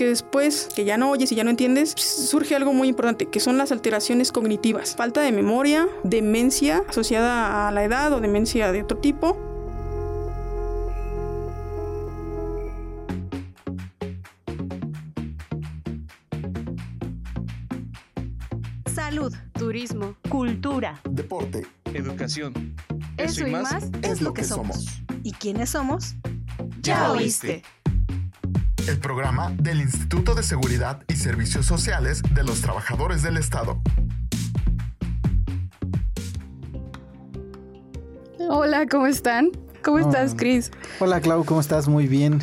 porque después que ya no oyes y ya no entiendes, surge algo muy importante, que son las alteraciones cognitivas. Falta de memoria, demencia asociada a la edad o demencia de otro tipo, Salud, turismo, cultura, deporte, educación. Eso, y más, es, lo que, somos. ¿Y quiénes somos? Ya oíste. El programa del Instituto de Seguridad y Servicios Sociales de los Trabajadores del Estado. Hola, ¿cómo están? ¿Cómo estás, Cris? Hola, Clau, ¿cómo estás? Muy bien.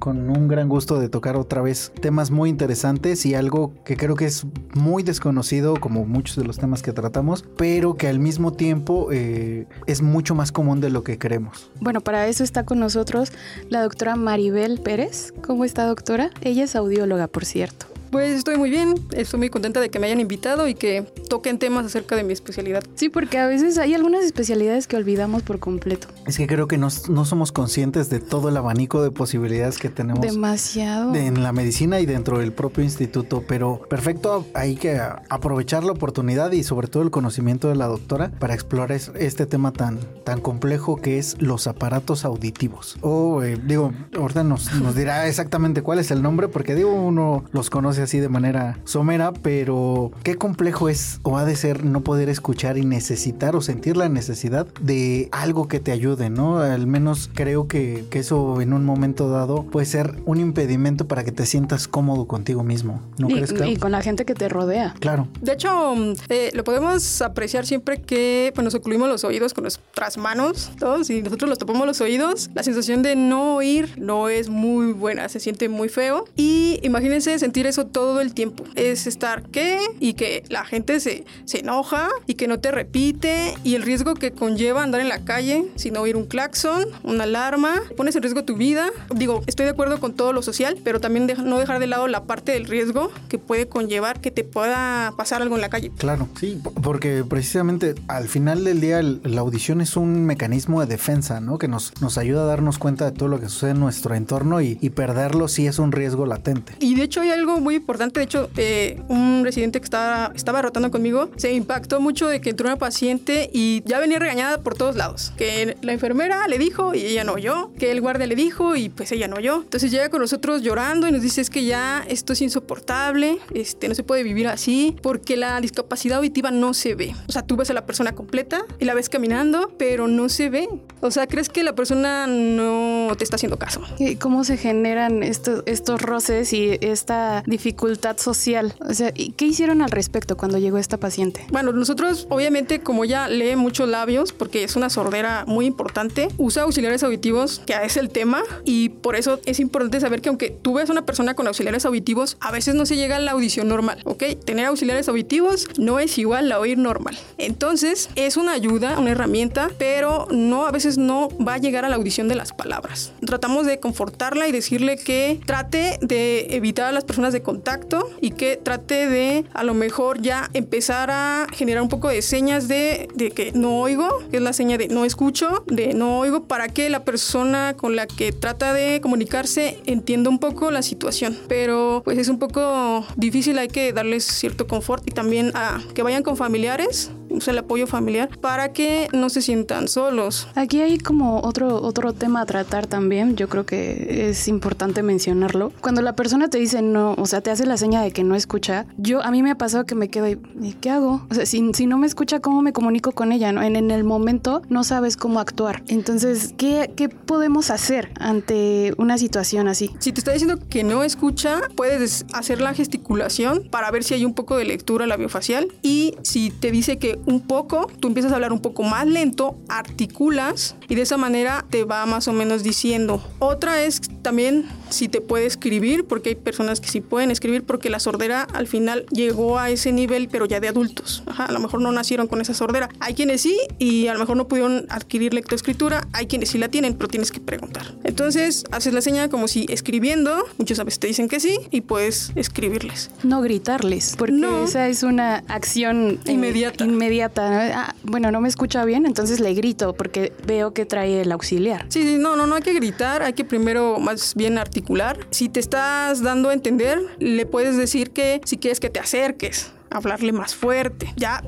Con un gran gusto de tocar otra vez temas muy interesantes y algo que creo que es muy desconocido, como muchos de los temas que tratamos, pero que al mismo tiempo eh, es mucho más común de lo que creemos. Bueno, para eso está con nosotros la doctora Maribel Pérez. ¿Cómo está, doctora? Ella es audióloga, por cierto. Pues estoy muy bien, estoy muy contenta de que me hayan invitado y que toquen temas acerca de mi especialidad. Sí, porque a veces hay algunas especialidades que olvidamos por completo. Es que creo que no, no somos conscientes de todo el abanico de posibilidades que tenemos. Demasiado. en la medicina y dentro del propio instituto, pero perfecto, hay que aprovechar la oportunidad y sobre todo el conocimiento de la doctora para explorar este tema tan, tan complejo que es los aparatos auditivos. O eh, digo, ahorita nos, nos dirá exactamente cuál es el nombre, porque digo, uno los conoce así de manera somera, pero qué complejo es o ha de ser no poder escuchar y necesitar o sentir la necesidad de algo que te ayude, ¿no? Al menos creo que, que eso en un momento dado puede ser un impedimento para que te sientas cómodo contigo mismo, ¿no y, crees, Y con la gente que te rodea. Claro. De hecho, eh, lo podemos apreciar siempre que pues, nos ocluimos los oídos con nuestras manos, todos, y nosotros los topamos los oídos. La sensación de no oír no es muy buena, se siente muy feo. Y imagínense sentir eso todo el tiempo. Es estar qué y que la gente se, se enoja y que no te repite y el riesgo que conlleva andar en la calle sin oír un claxon, una alarma, pones en riesgo tu vida. Digo, estoy de acuerdo con todo lo social, pero también no dejar de lado la parte del riesgo que puede conllevar que te pueda pasar algo en la calle. Claro, sí, porque precisamente al final del día la audición es un mecanismo de defensa, ¿no? Que nos, nos ayuda a darnos cuenta de todo lo que sucede en nuestro entorno y, y perderlo sí es un riesgo latente. Y de hecho hay algo muy importante, de hecho, eh, un residente que estaba, estaba rotando conmigo se impactó mucho de que entró una paciente y ya venía regañada por todos lados. Que la enfermera le dijo y ella no oyó, que el guardia le dijo y pues ella no oyó. Entonces llega con nosotros llorando y nos dice es que ya esto es insoportable, este, no se puede vivir así porque la discapacidad auditiva no se ve. O sea, tú ves a la persona completa y la ves caminando, pero no se ve. O sea, crees que la persona no te está haciendo caso. ¿Y ¿Cómo se generan estos, estos roces y esta dificultad social? O sea, ¿y ¿qué hicieron al respecto cuando llegó esta paciente? Bueno, nosotros obviamente como ella lee muchos labios porque es una sordera muy importante, usa auxiliares auditivos, que es el tema, y por eso es importante saber que aunque tú ves a una persona con auxiliares auditivos, a veces no se llega a la audición normal, ¿ok? Tener auxiliares auditivos no es igual a oír normal. Entonces, es una ayuda, una herramienta, pero no a veces no va a llegar a la audición de las palabras. Tratamos de confortarla y decirle que trate de evitar a las personas de contacto y que trate de a lo mejor ya empezar a generar un poco de señas de, de que no oigo, que es la seña de no escucho, de no oigo, para que la persona con la que trata de comunicarse entienda un poco la situación. Pero pues es un poco difícil, hay que darles cierto confort y también a que vayan con familiares, usa el apoyo familiar, para que no se sientan solos. Aquí hay como otro, otro tema a tratar también, yo creo que es importante mencionarlo. Cuando la persona te dice no, o sea, te hace la seña de que no escucha, yo a mí me ha pasado que me quedo y ¿y ¿qué hago? O sea, si, si no me escucha, ¿cómo me comunico con ella? ¿no? En, en el momento no sabes cómo actuar. Entonces, ¿qué, ¿qué podemos hacer ante una situación así? Si te está diciendo que no escucha, puedes hacer la gesticulación para ver si hay un poco de lectura labiofacial y si te dice que un poco, tú empiezas a hablar un poco más lento, articulas y de esa manera te va más o menos diciendo. Otra es también si te puede escribir, porque hay personas que sí pueden escribir porque la sordera al final llegó a ese nivel, pero ya de adultos. Ajá, a lo mejor no nacieron con esa sordera. Hay quienes sí y a lo mejor no pudieron adquirir lectoescritura, hay quienes sí la tienen, pero tienes que preguntar. Entonces, haces la señal como si escribiendo, muchos a veces te dicen que sí y puedes escribirles. No gritarles, porque No. esa es una acción eh, Inmediata. inmediata Ah, bueno, no me escucha bien, entonces le grito porque veo que trae el auxiliar. Sí, sí, no, no, no hay que gritar, hay que primero más bien articular. Si te estás dando a entender, le puedes decir que si quieres que te acerques hablarle más fuerte, ya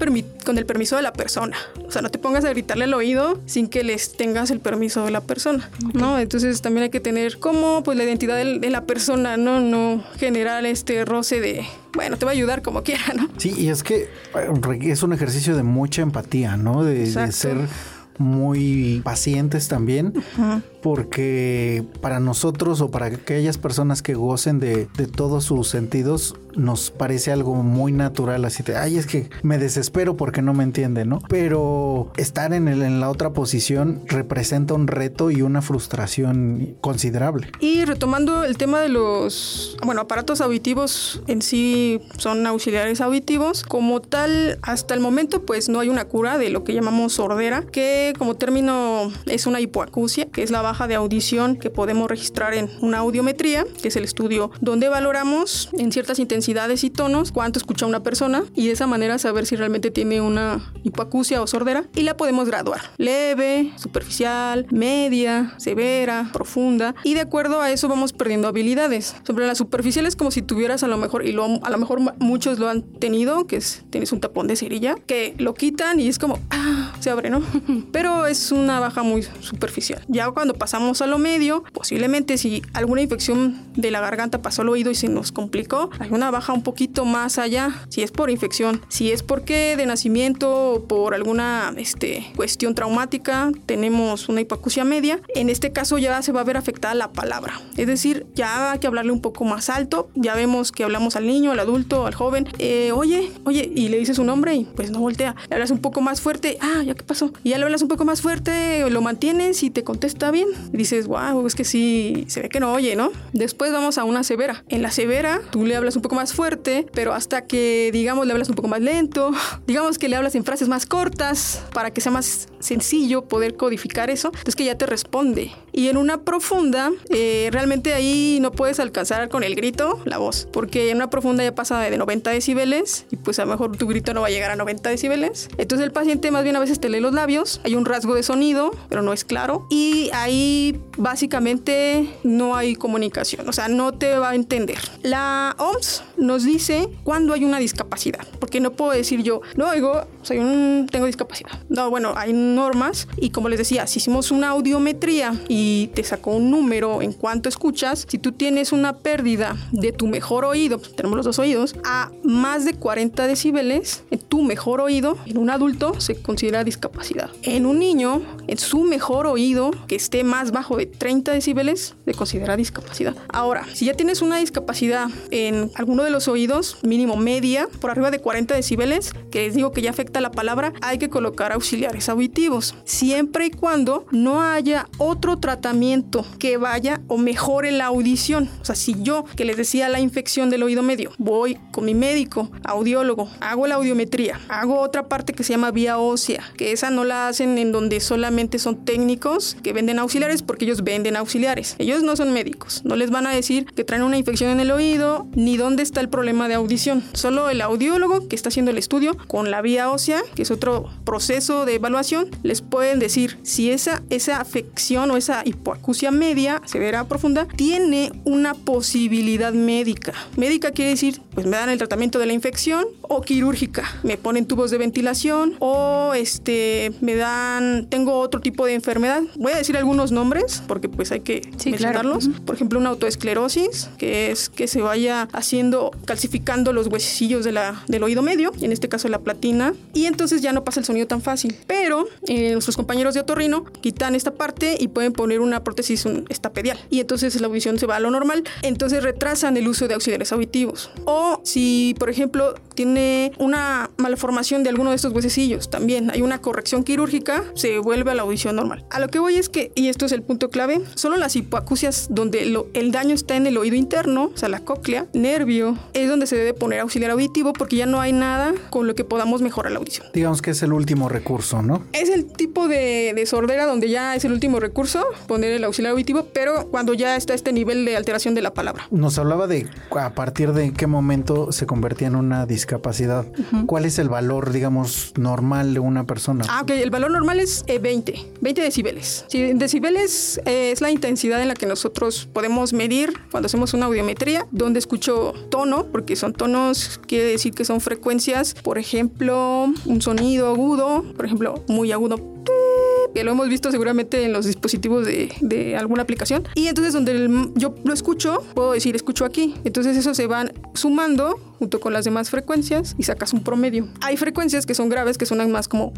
con el permiso de la persona. O sea, no te pongas a gritarle al oído sin que les tengas el permiso de la persona, ¿no? Entonces también hay que tener como pues la identidad de, la persona, ¿no? No generar este roce de, bueno, te va a ayudar como quiera, ¿no? Sí, y es que eh, es un ejercicio de mucha empatía, ¿no? De, de ser muy pacientes también porque para nosotros o para aquellas personas que gocen de, todos sus sentidos, nos parece algo muy natural, así de, ay, es que me desespero porque no me entiende, ¿no? Pero estar en, el, en la otra posición representa un reto y una frustración considerable. Y retomando el tema de los, bueno, aparatos auditivos en sí son auxiliares auditivos, como tal, hasta el momento pues no hay una cura de lo que llamamos sordera, que como término es una hipoacusia, que es la baja de audición que podemos registrar en una audiometría, que es el estudio donde valoramos en ciertas intensidades y tonos cuánto escucha una persona y de esa manera saber si realmente tiene una hipoacusia o sordera y la podemos graduar. Leve, superficial, media, severa, profunda y de acuerdo a eso vamos perdiendo habilidades. Sobre las superficiales como si tuvieras a lo mejor, y lo, a lo mejor muchos lo han tenido, que es tienes un tapón de cerilla, que lo quitan y es como, ah, se abre, ¿no? Pero es una baja muy superficial. Ya cuando pasamos a lo medio, posiblemente si alguna infección de la garganta pasó al oído y se nos complicó, hay una baja un poquito más allá, si es por infección, si es porque de nacimiento o por alguna este, cuestión traumática tenemos una hipoacusia media, en este caso ya se va a ver afectada la palabra, es decir, ya hay que hablarle un poco más alto, ya vemos que hablamos al niño, al adulto, al joven, eh, oye, oye, y le dices su nombre y pues no voltea, le hablas un poco más fuerte, ah, ya qué pasó, y ya le hablas un poco más fuerte, lo mantienes y te contesta bien, dices, wow, es que sí, se ve que no oye, ¿no? Después vamos a una severa. En la severa, tú le hablas un poco más fuerte, pero hasta que, digamos, le hablas un poco más lento, digamos que le hablas en frases más cortas para que sea más sencillo poder codificar eso, entonces que ya te responde. Y en una profunda, eh, realmente ahí no puedes alcanzar con el grito la voz, porque en una profunda ya pasa de 90 decibeles y pues a lo mejor tu grito no va a llegar a 90 decibeles. Entonces el paciente más bien a veces te lee los labios, hay un rasgo de sonido, pero no es claro, y ahí básicamente no hay comunicación, o sea, no te va a entender. La OMS nos dice cuando hay una discapacidad, porque no puedo decir yo, no oigo, soy un, tengo discapacidad. No, bueno, hay normas y como les decía, si hicimos una audiometría y te sacó un número en cuanto escuchas, si tú tienes una pérdida de tu mejor oído, pues, tenemos los dos oídos, a más de 40 decibeles, tu mejor oído, en un adulto se considera discapacidad. En un niño, en su mejor oído, que esté más bajo de 30 decibeles, se considera discapacidad. Ahora, si ya tienes una discapacidad en alguno de los oídos, mínimo media, por arriba de 40 decibeles, que les digo que ya afecta la palabra, hay que colocar auxiliares auditivos, siempre y cuando no haya otro tratamiento que vaya o mejore la audición. O sea, si yo, que les decía la infección del oído medio, voy con mi médico, audiólogo, hago la audiometría, hago otra parte que se llama vía ósea, que esa no la hacen en donde solamente son técnicos que venden auxiliares porque ellos venden auxiliares. Ellos no son médicos, no les van a decir que traen una infección en el oído ni dónde está el problema de audición. Solo el audiólogo que está haciendo el estudio con la vía ósea, que es otro proceso de evaluación, les pueden decir si esa, esa afección o esa hipoacusia media, severa profunda, tiene una posibilidad médica. Médica quiere decir, pues me dan el tratamiento de la infección o quirúrgica. Me ponen tubos de ventilación o este, me dan, tengo otro tipo de enfermedad. Voy a decir algunos nombres porque pues hay que mencionarlos. Por ejemplo, una autoesclerosis, que es que se vaya haciendo, calcificando los huesecillos de la, del oído medio, en este caso la platina, y entonces ya no pasa el sonido tan fácil. Pero eh, nuestros compañeros de otorrino quitan esta parte y pueden poner una prótesis estapedial. Y entonces la audición se va a lo normal. Entonces retrasan el uso de auxiliares auditivos. O si, por ejemplo, tiene una malformación de alguno de estos huesecillos, también hay una corrección quirúrgica, se vuelve a la audición normal. A lo que voy es que, y esto es el punto clave, solo las hipoacusias donde el daño está en el oído interno, o sea, la cóclea, nervio, es donde se debe poner auxiliar auditivo porque ya no hay nada con lo que podamos mejorar la audición. Digamos que es el último recurso, ¿no? Es el tipo de, de sordera donde ya es el último recurso, poner el auxiliar auditivo, pero cuando ya está este nivel de alteración de la palabra. Nos hablaba de a partir de qué momento se convertía en una discapacidad discapacidad, ¿cuál es el valor, digamos, normal de una persona? Ah, ok, el valor normal es 20, eh, 20 decibeles. Sí, decibeles eh, es la intensidad en la que nosotros podemos medir cuando hacemos una audiometría, donde escucho tono, porque son tonos, quiere decir que son frecuencias, por ejemplo, un sonido agudo, por ejemplo, muy agudo que lo hemos visto seguramente en los dispositivos de, de alguna aplicación. Y entonces donde yo lo escucho, puedo decir escucho aquí. Entonces eso se van sumando junto con las demás frecuencias y sacas un promedio. Hay frecuencias que son graves, que suenan más como...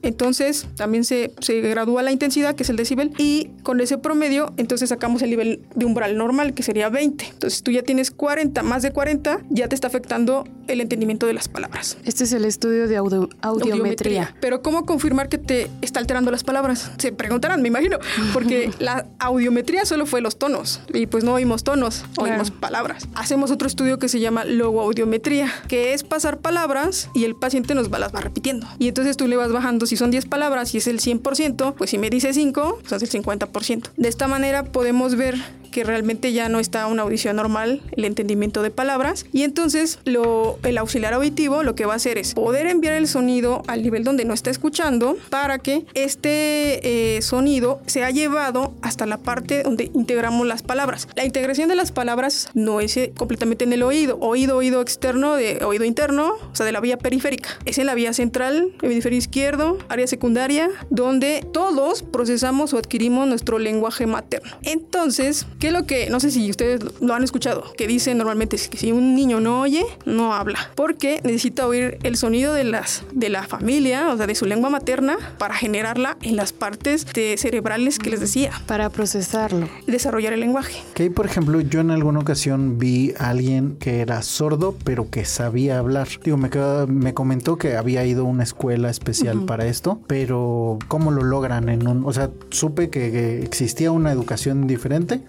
Entonces también se, se gradúa la intensidad, que es el decibel, y con ese promedio entonces sacamos el nivel de umbral normal, que sería 20. Entonces tú ya tienes 40, más de 40, ya te está afectando el entendimiento de las palabras. Este es el estudio de audiometría. Pero ¿cómo confirmar que te está alterando las palabras? Se preguntarán, me imagino, porque la audiometría solo fue los tonos y pues no oímos tonos, oímos palabras. Hacemos otro estudio que se llama logoaudiometría, que es pasar palabras y el paciente nos va, las va repitiendo. Y entonces tú le vas bajando, si son 10 palabras y es el 100%, pues si me dice 5, pues es el 50%. De esta manera podemos ver que realmente ya no está una audición normal, el entendimiento de palabras. Y entonces lo, el auxiliar auditivo lo que va a hacer es poder enviar el sonido al nivel donde no está escuchando para que este eh, sonido sea llevado hasta la parte donde integramos las palabras. La integración de las palabras no es eh, completamente en el oído, oído, oído externo, de oído interno, o sea, de la vía periférica. Es en la vía central, hemisferio izquierdo, área secundaria, donde todos procesamos o adquirimos nuestro lenguaje materno. Entonces, ¿Qué es lo que, no sé si ustedes lo han escuchado, que dicen normalmente es que si un niño no oye, no habla, porque necesita oír el sonido de, las, de la familia, o sea, de su lengua materna, para generarla en las partes de cerebrales que les decía. Para procesarlo. Desarrollar el lenguaje. Que por ejemplo, yo en alguna ocasión vi a alguien que era sordo, pero que sabía hablar. Digo, me, me comentó que había ido a una escuela especial para esto, pero ¿cómo lo logran en un... O sea, supe que, que existía una educación diferente,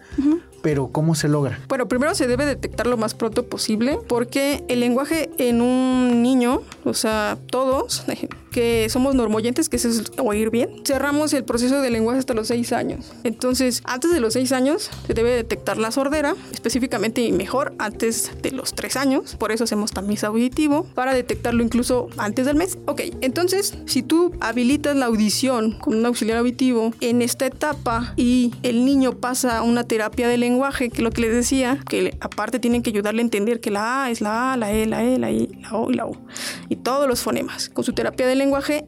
pero ¿cómo se logra? Bueno, primero se debe detectar lo más pronto posible porque el lenguaje en un niño, o sea, todos, que somos normoyentes, que es oír bien, cerramos el proceso de lenguaje hasta los seis años. Entonces, antes de los seis años se debe detectar la sordera, específicamente y mejor antes de los tres años. Por eso hacemos tamiz auditivo, para detectarlo incluso antes del mes. Ok, entonces, si tú habilitas la audición con un auxiliar auditivo en esta etapa y el niño pasa una terapia de lenguaje, que es lo que les decía, que aparte tienen que ayudarle a entender que la A es la A, la E, la E, la I, la O y la U. Y todos los fonemas. Con su terapia de lenguaje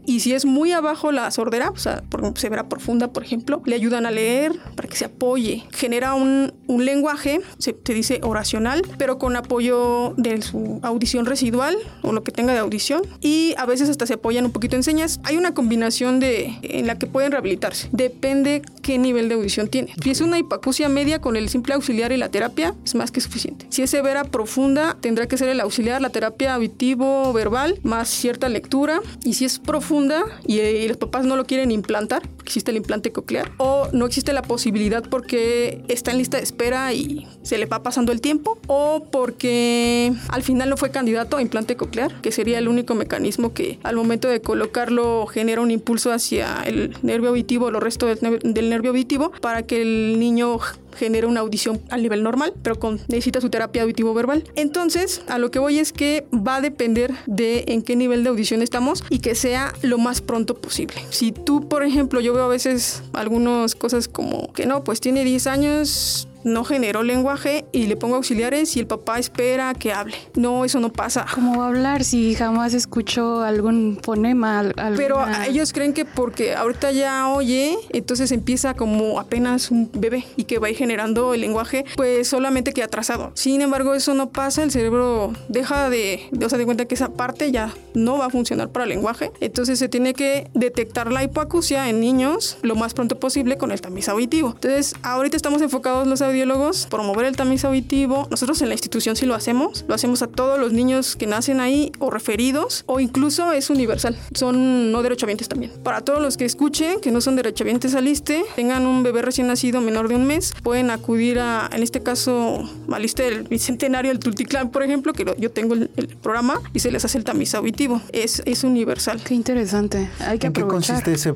y si es muy abajo la sordera, o sea, por severa profunda, por ejemplo, le ayudan a leer para que se apoye. Genera un, un lenguaje, se, se, dice oracional, pero con apoyo de su audición residual o lo que tenga de audición y a veces hasta se apoyan un poquito en señas. Hay una combinación de en la que pueden rehabilitarse. Depende qué nivel de audición tiene. Si es una hipacusia media con el simple auxiliar y la terapia, es más que suficiente. Si es severa profunda, tendrá que ser el auxiliar, la terapia auditivo verbal más cierta lectura y si es profunda eh, y, los papás no lo quieren implantar, existe el implante coclear, o no existe la posibilidad porque está en lista de espera y se le va pasando el tiempo, o porque al final no fue candidato a implante coclear, que sería el único mecanismo que al momento de colocarlo genera un impulso hacia el nervio auditivo, lo resto del, del nervio auditivo, para que el niño genera una audición al nivel normal, pero con, necesita su terapia auditivo verbal. Entonces, a lo que voy es que va a depender de en qué nivel de audición estamos y que sea lo más pronto posible. Si tú, por ejemplo, yo veo a veces algunas cosas como que no, pues tiene 10 años, no generó lenguaje y le pongo auxiliares y el papá espera que hable. No, eso no pasa. ¿Cómo va a hablar si jamás escuchó algún fonema? Pero ellos creen que porque ahorita ya oye, entonces empieza como apenas un bebé y que va a ir generando el lenguaje, pues solamente que atrasado. Sin embargo, eso no pasa, el cerebro deja de, de o sea, de cuenta que esa parte ya no va a funcionar para el lenguaje. Entonces se tiene que detectar la hipoacusia en niños lo más pronto posible con el tamiz auditivo. Entonces, ahorita estamos enfocados los audiólogos, promover el tamiz auditivo. Nosotros en la institución sí lo hacemos. Lo hacemos a todos los niños que nacen ahí o referidos o incluso es universal. Son no derechohabientes también. Para todos los que escuchen, que no son derechohabientes al ISTE, tengan un bebé recién nacido menor de un mes, pueden acudir a, en este caso, al ISTE del Bicentenario del Tulticlán, por ejemplo, que yo tengo el, programa y se les hace el tamiz auditivo. Es, es universal. Qué interesante. Hay que ¿En qué consiste ese,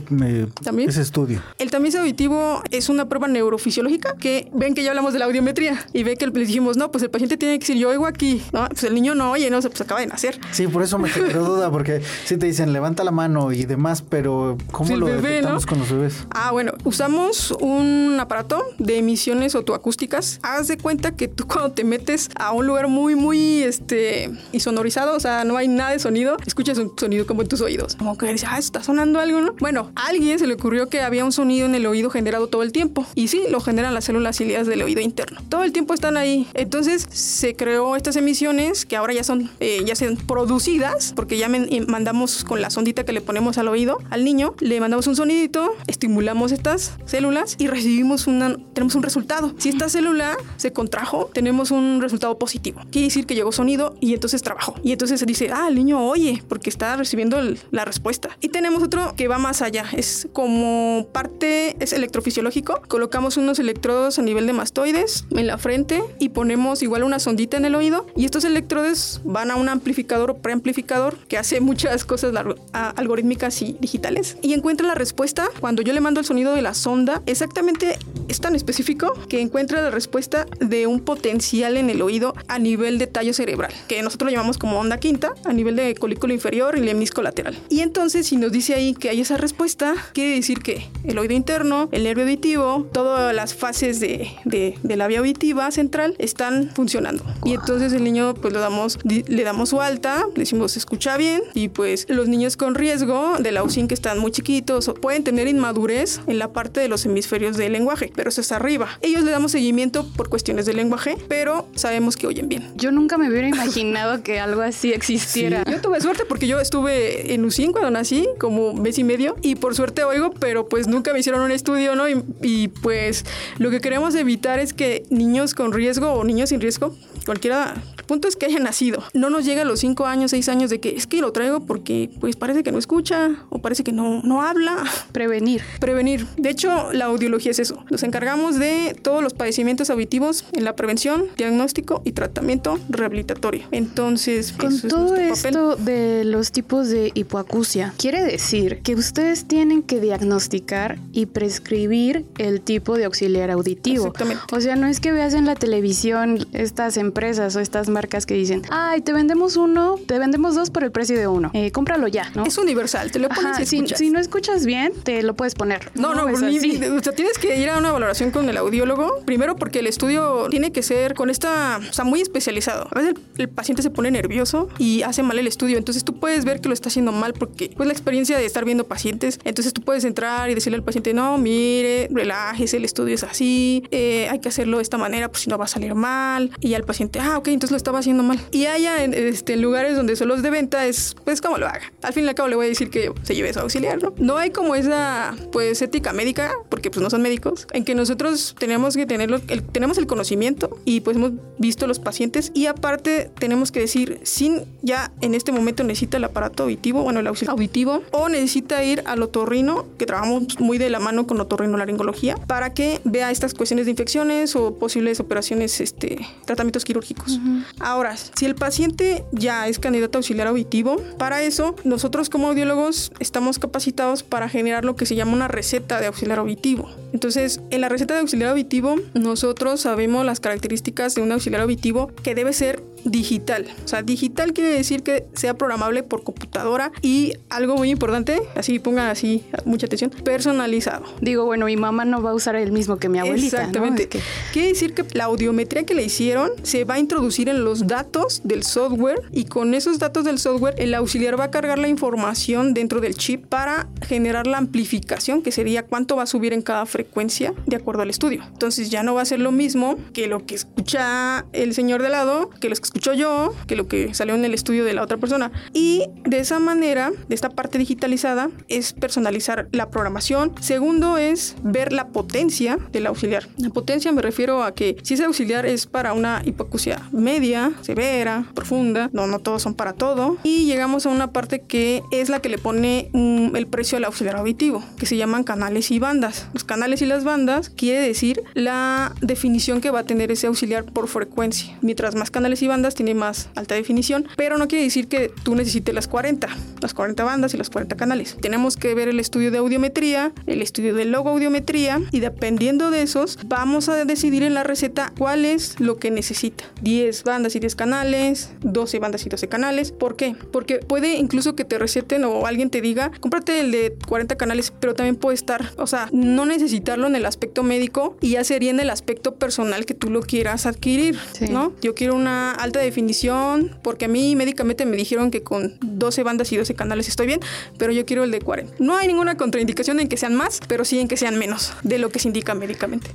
ese estudio? El tamiz auditivo es una prueba neurofisiológica que ven que ya ya hablamos de la audiometría y ve que le dijimos, no, pues el paciente tiene que decir, yo oigo aquí, ¿no? Pues el niño no oye, no, pues acaba de nacer. Sí, por eso me generó duda, porque si te dicen levanta la mano y demás, pero ¿cómo lo detectamos con los bebés? Ah, bueno, usamos un aparato de emisiones autoacústicas. Haz de cuenta que tú cuando te metes a un lugar muy, muy, este, insonorizado, o sea, no hay nada de sonido, escuchas un sonido como en tus oídos. Como que dices, ah, está sonando algo, ¿no? Bueno, a alguien se le ocurrió que había un sonido en el oído generado todo el tiempo. Y sí, lo generan las células ciliadas del oído interno. Todo el tiempo están ahí. Entonces se creó estas emisiones que ahora ya son, eh, ya son producidas, porque ya mandamos con la sondita que le ponemos al oído al niño, le mandamos un sonidito, estimulamos estas células y recibimos una, tenemos un resultado. Si esta célula se contrajo, tenemos un resultado positivo. Quiere decir que llegó sonido y entonces trabajó. Y entonces se dice, ah, el niño oye porque está recibiendo la respuesta. Y tenemos otro que va más allá. Es como parte, es electrofisiológico. Colocamos unos electrodos a nivel de mastoides en la frente y ponemos igual una sondita en el oído y estos electrodes van a un amplificador o preamplificador que hace muchas cosas algorítmicas y digitales. Y encuentra la respuesta cuando yo le mando el sonido de la sonda. Exactamente es tan específico que encuentra la respuesta de un potencial en el oído a nivel de tallo cerebral que nosotros lo llamamos como onda quinta a nivel de colículo inferior y lemnisco lateral. Y entonces si nos dice ahí que hay esa respuesta quiere decir que el oído interno el nervio auditivo todas las fases de, de, de la vía auditiva central están funcionando y entonces el niño pues lo damos le damos su alta decimos escucha bien y pues los niños con riesgo de la UCIN que están muy chiquitos pueden tener inmadurez en la parte de los hemisferios del lenguaje, pero eso es arriba. Ellos le damos seguimiento por cuestiones del lenguaje, pero sabemos que oyen bien. Yo nunca me hubiera imaginado que algo así existiera. Yo tuve suerte porque yo estuve en UCIN cuando nací, como mes y medio, y por suerte oigo, pero pues nunca me hicieron un estudio, ¿no? Y, y pues lo que queremos evitar es que niños con riesgo o niños sin riesgo, cualquiera punto es que haya nacido. No nos llega a los 5 años, 6 años de que es que lo traigo porque pues parece que no escucha o parece que no, no habla. Prevenir. Prevenir. De hecho, la audiología es eso. Nos encargamos de todos los padecimientos auditivos en la prevención, diagnóstico y tratamiento rehabilitatorio. Entonces, con todo esto de los tipos de hipoacusia, quiere decir que ustedes tienen que diagnosticar y prescribir el tipo de auxiliar auditivo. Exactamente. O sea, no es que veas en la televisión estas empresas o estas marcas que dicen, ay, te vendemos uno, te vendemos dos por el precio de uno. Eh, cómpralo ya, ¿no? Es universal, te lo pones si, si, no escuchas bien, te lo puedes poner. No, no, no ni, o sea, tienes que ir a una valoración con el audiólogo. Primero porque el estudio tiene que ser con esta, o sea, muy especializado. A veces el, paciente se pone nervioso y hace mal el estudio. Entonces tú puedes ver que lo está haciendo mal porque, pues, la experiencia de estar viendo pacientes. Entonces tú puedes entrar y decirle al paciente, no, mire, relájese, el estudio es así, eh, hay que hacerlo de esta manera, pues si no va a salir mal. Y al paciente, ah, ok, entonces lo estaba haciendo mal. Y haya en este, lugares donde son los de venta, es pues como lo haga. Al fin y al cabo le voy a decir que se lleve su auxiliar, ¿no? No hay como esa pues ética médica, porque pues no son médicos, en que nosotros tenemos que tenerlo, el, tenemos el conocimiento y pues hemos visto los pacientes y aparte tenemos que decir, sin ya en este momento necesita el aparato auditivo, bueno, el auxiliar auditivo, o necesita ir al otorrino, que trabajamos muy de la mano con otorrinolaringología, para que vea estas cuestiones de infecciones o posibles operaciones, este, tratamientos quirúrgicos. Ahora, si el paciente ya es candidato auxiliar auditivo, para eso nosotros como audiólogos estamos capacitados para generar lo que se llama una receta de auxiliar auditivo. Entonces, en la receta de auxiliar auditivo, nosotros sabemos las características de un auxiliar auditivo que debe ser digital. O sea, digital quiere decir que sea programable por computadora y algo muy importante, así pongan así mucha atención, personalizado. Digo, bueno, mi mamá no va a usar el mismo que mi abuelita. Exactamente. Quiere decir que la audiometría que le hicieron se va a introducir en los datos del software y con esos datos del software el auxiliar va a cargar la información dentro del chip para generar la amplificación, que sería cuánto va a subir en cada frecuencia de acuerdo al estudio. Entonces ya no va a ser lo mismo que lo que escucha el señor de lado, que los escucho yo que lo que salió en el estudio de la otra persona. Y de esa manera, de esta parte digitalizada, es personalizar la programación. Segundo es ver la potencia del auxiliar. La potencia me refiero a que si ese auxiliar es para una hipoacusia media, severa, profunda, no, no todos son para todo. Y llegamos a una parte que es la que le pone mm, el precio al auxiliar auditivo, que se llaman canales y bandas. Los canales y las bandas quiere decir la definición que va a tener ese auxiliar por frecuencia. Mientras más canales y bandas bandas tiene más alta definición, pero no quiere decir que tú necesites las 40, las 40 bandas y los 40 canales. Tenemos que ver el estudio de audiometría, el estudio de logo audiometría y dependiendo de esos vamos a decidir en la receta cuál es lo que necesita. 10 bandas y 10 canales, 12 bandas y 12 canales. ¿Por qué? Porque puede incluso que te receten o alguien te diga, cómprate el de 40 canales, pero también puede estar, o sea, no necesitarlo en el aspecto médico y ya sería en el aspecto personal que tú lo quieras adquirir, ¿no? Yo quiero una alta definición porque a mí médicamente me dijeron que con 12 bandas y 12 canales estoy bien, pero yo quiero el de 40. No hay ninguna contraindicación en que sean más, pero sí en que sean menos de lo que se indica médicamente.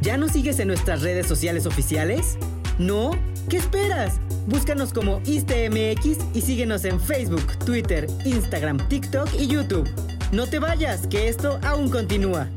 ¿Ya nos sigues en nuestras redes sociales oficiales? ¿No? ¿Qué esperas? Búscanos como ISTMX y síguenos en Facebook, Twitter, Instagram, TikTok y YouTube. No te vayas, que esto aún continúa.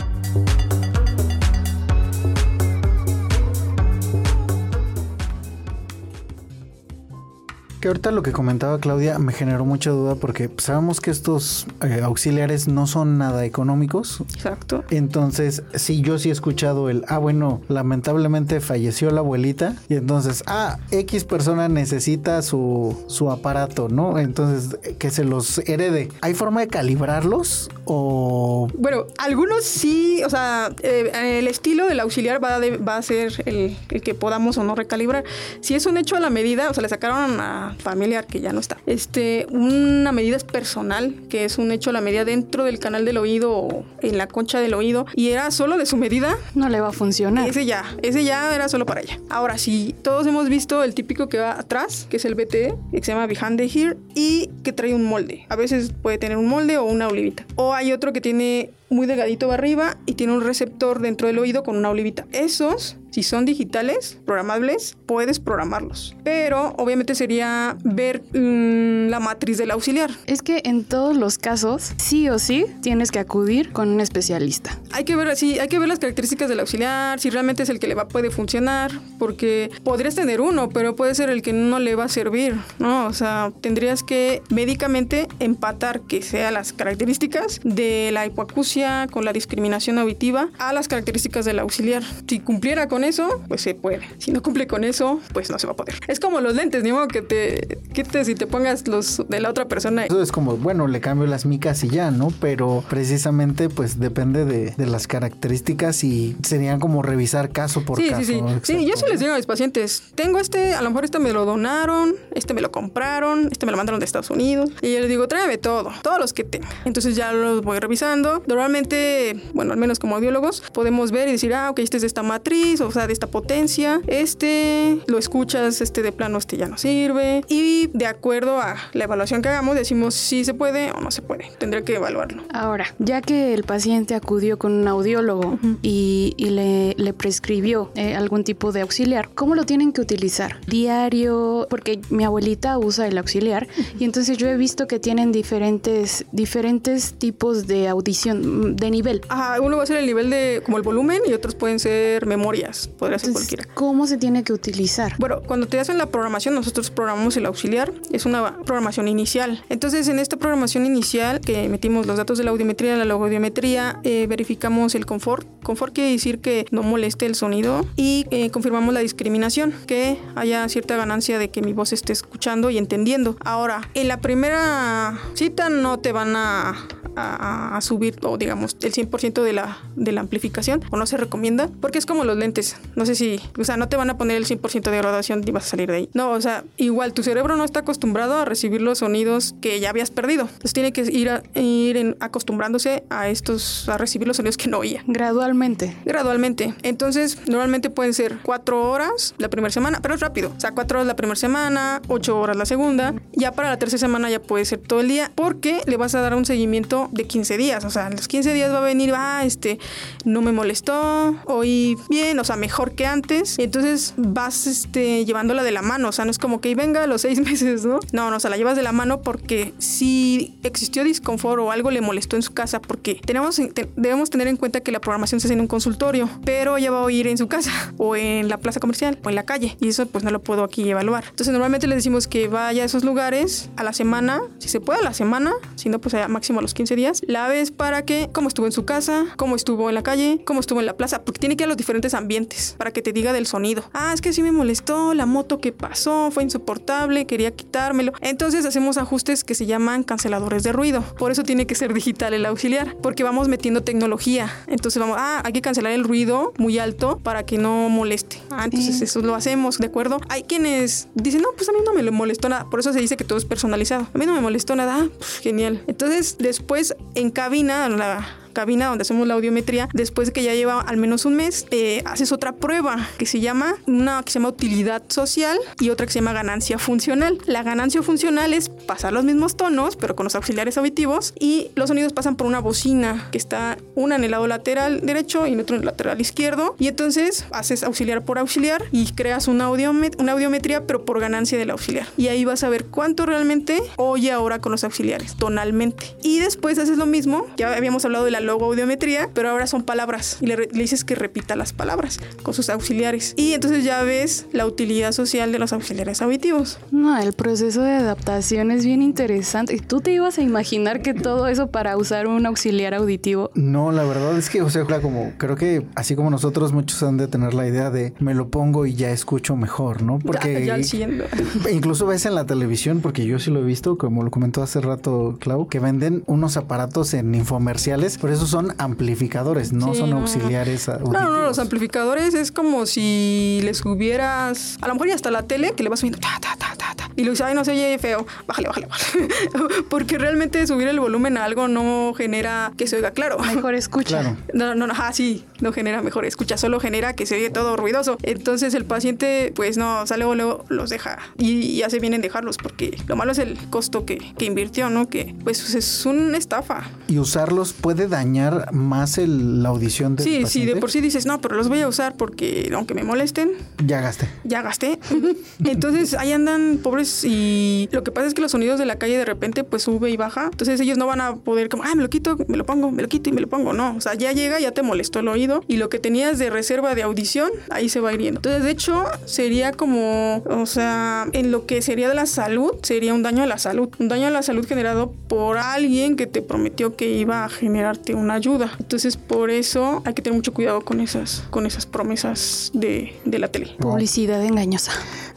Que ahorita lo que comentaba Claudia me generó mucha duda porque sabemos que estos eh, auxiliares no son nada económicos. Exacto. Entonces, sí, yo sí he escuchado el, ah, bueno, lamentablemente falleció la abuelita y entonces, ah, X persona necesita su, su aparato, ¿no? Entonces, que se los herede. ¿Hay forma de calibrarlos o...? Bueno, algunos sí, o sea, eh, el estilo del auxiliar va, va a ser el, el que podamos o no recalibrar. Si es un hecho a la medida, o sea, le sacaron a familiar que ya no está. Este, una medida es personal, que es un hecho la medida dentro del canal del oído o en la concha del oído y era solo de su medida. No le va a funcionar. Ese ya, ese ya era solo para ella. Ahora sí, todos hemos visto el típico que va atrás, que es el BTE, que se llama Behind the Here y que trae un molde. A veces puede tener un molde o una olivita. O hay otro que tiene muy delgadito arriba y tiene un receptor dentro del oído con una olivita. Esos si son digitales, programables, puedes programarlos. Pero obviamente sería ver mmm, la matriz del auxiliar. Es que en todos los casos, sí o sí, tienes que acudir con un especialista. Hay que ver, sí, hay que ver las características del auxiliar, si realmente es el que le va puede funcionar, porque podrías tener uno, pero puede ser el que no le va a servir, ¿no? O sea, tendrías que médicamente empatar que sea las características de la hipoacusia con la discriminación auditiva a las características del auxiliar. Si cumpliera con eso, pues se puede. Si no cumple con eso, pues no se va a poder. Es como los lentes, ni modo que te quites y te pongas los de la otra persona. Eso es como, bueno, le cambio las micas y ya, ¿no? Pero precisamente, pues depende de, de las características y serían como revisar caso por sí, caso. Sí, sí, ¿no? sí. yo sí les digo a mis pacientes, tengo este, a lo mejor este me lo donaron, este me lo compraron, este me lo mandaron de Estados Unidos. Y yo les digo, tráeme todo, todos los que tenga. Entonces ya los voy revisando. Normalmente, bueno, al menos como audiólogos, podemos ver y decir, ah, ok, este es de esta matriz, o sea, de esta potencia. Este lo escuchas, este de plano, este ya no sirve. Y de acuerdo a la evaluación que hagamos, decimos si se puede o no se puede. Tendré que evaluarlo. Ahora, ya que el paciente acudió con un audiólogo uh -huh. y, y le, le, prescribió eh, algún tipo de auxiliar, ¿cómo lo tienen que utilizar? Diario, porque mi abuelita usa el auxiliar uh -huh. y entonces yo he visto que tienen diferentes, diferentes tipos de audición, de nivel. Ajá, uno va a ser el nivel de como el volumen y otros pueden ser memorias, podría ser entonces, cualquiera. ¿Cómo se tiene que utilizar? Bueno, cuando te hacen la programación, nosotros programamos el auxiliar, es una programación inicial. Entonces, en esta programación inicial, que metimos los datos de la audiometría, la logodiometría, eh, verificamos el confort. Confort quiere decir que no moleste el sonido y eh, confirmamos la discriminación, que haya cierta ganancia de que mi voz esté escuchando y entendiendo. Ahora, en la primera cita no te van a, a, a subir, o digamos, el 100% de la, de la amplificación, o no se recomienda, porque es como los lentes. No sé si, o sea, no te van a poner el 100% de graduación y vas a salir de ahí. No, o sea, igual tu cerebro no está acostumbrado a recibir los sonidos que ya habías perdido. Entonces tiene que ir, a, ir en, acostumbrándose a estos, a recibir los sonidos que no oía. Gradualmente. Gradualmente. Entonces, normalmente pueden ser cuatro horas la primera semana, pero es rápido. O sea, cuatro horas la primera semana, ocho horas la segunda. Ya para la tercera semana ya puede ser todo el día, porque le vas a dar un seguimiento de 15 días. O sea, los 15 días va a venir, ah, este, no me molestó, hoy bien, o sea, mejor que antes. Y entonces vas este, llevándola de la mano, o sea, no es como que venga a los seis meses, ¿no? No, no, o sea, la llevas de la mano porque si existió disconfort o algo le molestó en su casa, porque tenemos, debemos tener en cuenta que la programación se hace en un consultorio, pero ella va a oír en su casa o en la plaza comercial o en la calle y eso pues no lo puedo aquí evaluar. Entonces normalmente le decimos que vaya a esos lugares a la semana, si se puede a la semana, si no pues máximo a los 15 días, la ves para que cómo estuvo en su casa, cómo estuvo en la calle, cómo estuvo en la plaza, porque tiene que ir a los diferentes ambientes para que te diga del sonido. Ah, es que sí me molestó, la moto que pasó fue insoportable, quería quitármelo. Entonces hacemos ajustes que se llaman canceladores de ruido. Por eso tiene que ser digital el auxiliar, porque vamos metiendo tecnología. Entonces vamos, ah, hay que cancelar el ruido muy alto para que no moleste. Ah, entonces eso lo hacemos, ¿de acuerdo? Hay quienes dicen, no, pues a mí no me molestó nada. Por eso se dice que todo es personalizado. A mí no me molestó nada. Ah, pues, genial. Entonces después en cabina, la пока. Cabina donde hacemos la audiometría, después de que ya lleva al menos un mes, eh, haces otra prueba que se llama, una que se llama utilidad social y otra que se llama ganancia funcional. La ganancia funcional es pasar los mismos tonos, pero con los auxiliares auditivos y los sonidos pasan por una bocina que está una en el lado lateral derecho y en otro en el lateral izquierdo. Y entonces haces auxiliar por auxiliar y creas una, una audiometría, pero por ganancia del auxiliar. Y ahí vas a ver cuánto realmente oye ahora con los auxiliares, tonalmente. Y después haces lo mismo, ya habíamos hablado de la logo audiometría, pero ahora son palabras y le, dices que repita las palabras con sus auxiliares. Y entonces ya ves la utilidad social de los auxiliares auditivos. No, el proceso de adaptación es bien interesante. ¿Y tú te ibas a imaginar que todo eso para usar un auxiliar auditivo? No, la verdad es que, o sea, como creo que así como nosotros, muchos han de tener la idea de me lo pongo y ya escucho mejor, ¿no? Porque ya, incluso ves en la televisión, porque yo sí lo he visto, como lo comentó hace rato Clau, que venden unos aparatos en infomerciales, por eso esos son amplificadores, no son auxiliares No, no, los amplificadores es como si les hubieras, a lo mejor y hasta la tele, que le vas subiendo ta, ta, ta, ta, ta, y lo dices, ay, no se oye feo, bájale, bájale, bájale. Porque realmente subir el volumen a algo no genera que se oiga claro. Mejor escucha. No, no, no, ah, sí, no genera mejor escucha, solo genera que se oye todo ruidoso. Entonces el paciente, pues no, sale o luego los deja y, hace bien en dejarlos, porque lo malo es el costo que, que invirtió, ¿no? Que pues es una estafa. Y usarlos puede dañar más la audición de Sí, sí, de por sí dices, no, pero los voy a usar porque aunque me molesten. Ya gasté. Ya gasté. Entonces ahí andan pobres y lo que pasa es que los sonidos de la calle de repente pues sube y baja. Entonces ellos no van a poder como, ah, me lo quito, me lo pongo, me lo quito y me lo pongo. No, o sea, ya llega, ya te molestó el oído y lo que tenías de reserva de audición, ahí se va hiriendo. Entonces, de hecho, sería como, o sea, en lo que sería de la salud, sería un daño a la salud. Un daño a la salud generado por alguien que te prometió que iba a una ayuda. Entonces, por eso hay que tener mucho cuidado con esas, con esas promesas de, de la tele. Publicidad engañosa.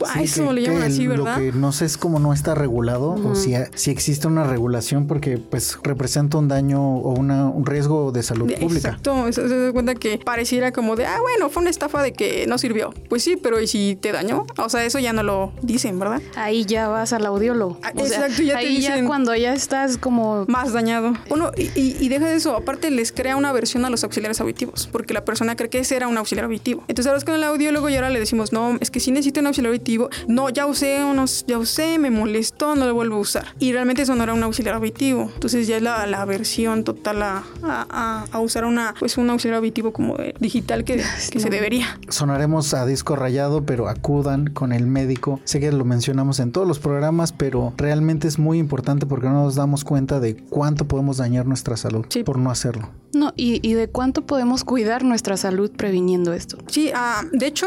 a eso le llaman así, ¿verdad? Lo que no sé es cómo no está regulado o si, si existe una regulación porque pues representa un daño o una, un riesgo de salud pública. Exacto, se da cuenta que pareciera como de, ah, bueno, fue una estafa de que no sirvió. Pues sí, pero ¿y si te dañó? O sea, eso ya no lo dicen, ¿verdad? Ahí ya vas al audiólogo. Ah, exacto, ya ahí ya cuando ya estás como... Más dañado. Uno, y, y deja de eso, aparte les crea una versión a los auxiliares auditivos, porque la persona cree que ese era un auxiliar auditivo. Entonces ahora es con el audiólogo y ahora le decimos, no, es que si necesito un auxiliar auditivo, no, ya usé unos, ya usé, me molestó, no lo vuelvo a usar. Y realmente eso no era un auxiliar auditivo. Entonces ya es la, la versión total a, a, a, usar una, pues un auxiliar auditivo como digital que, que se debería. Sonaremos a disco rayado, pero acudan con el médico. Sé que lo mencionamos en todos los programas, pero realmente es muy importante porque no nos damos cuenta de cuánto podemos dañar nuestra salud por no hacerlo. No, y, de cuánto podemos cuidar nuestra salud previniendo esto. Sí, ah, de hecho,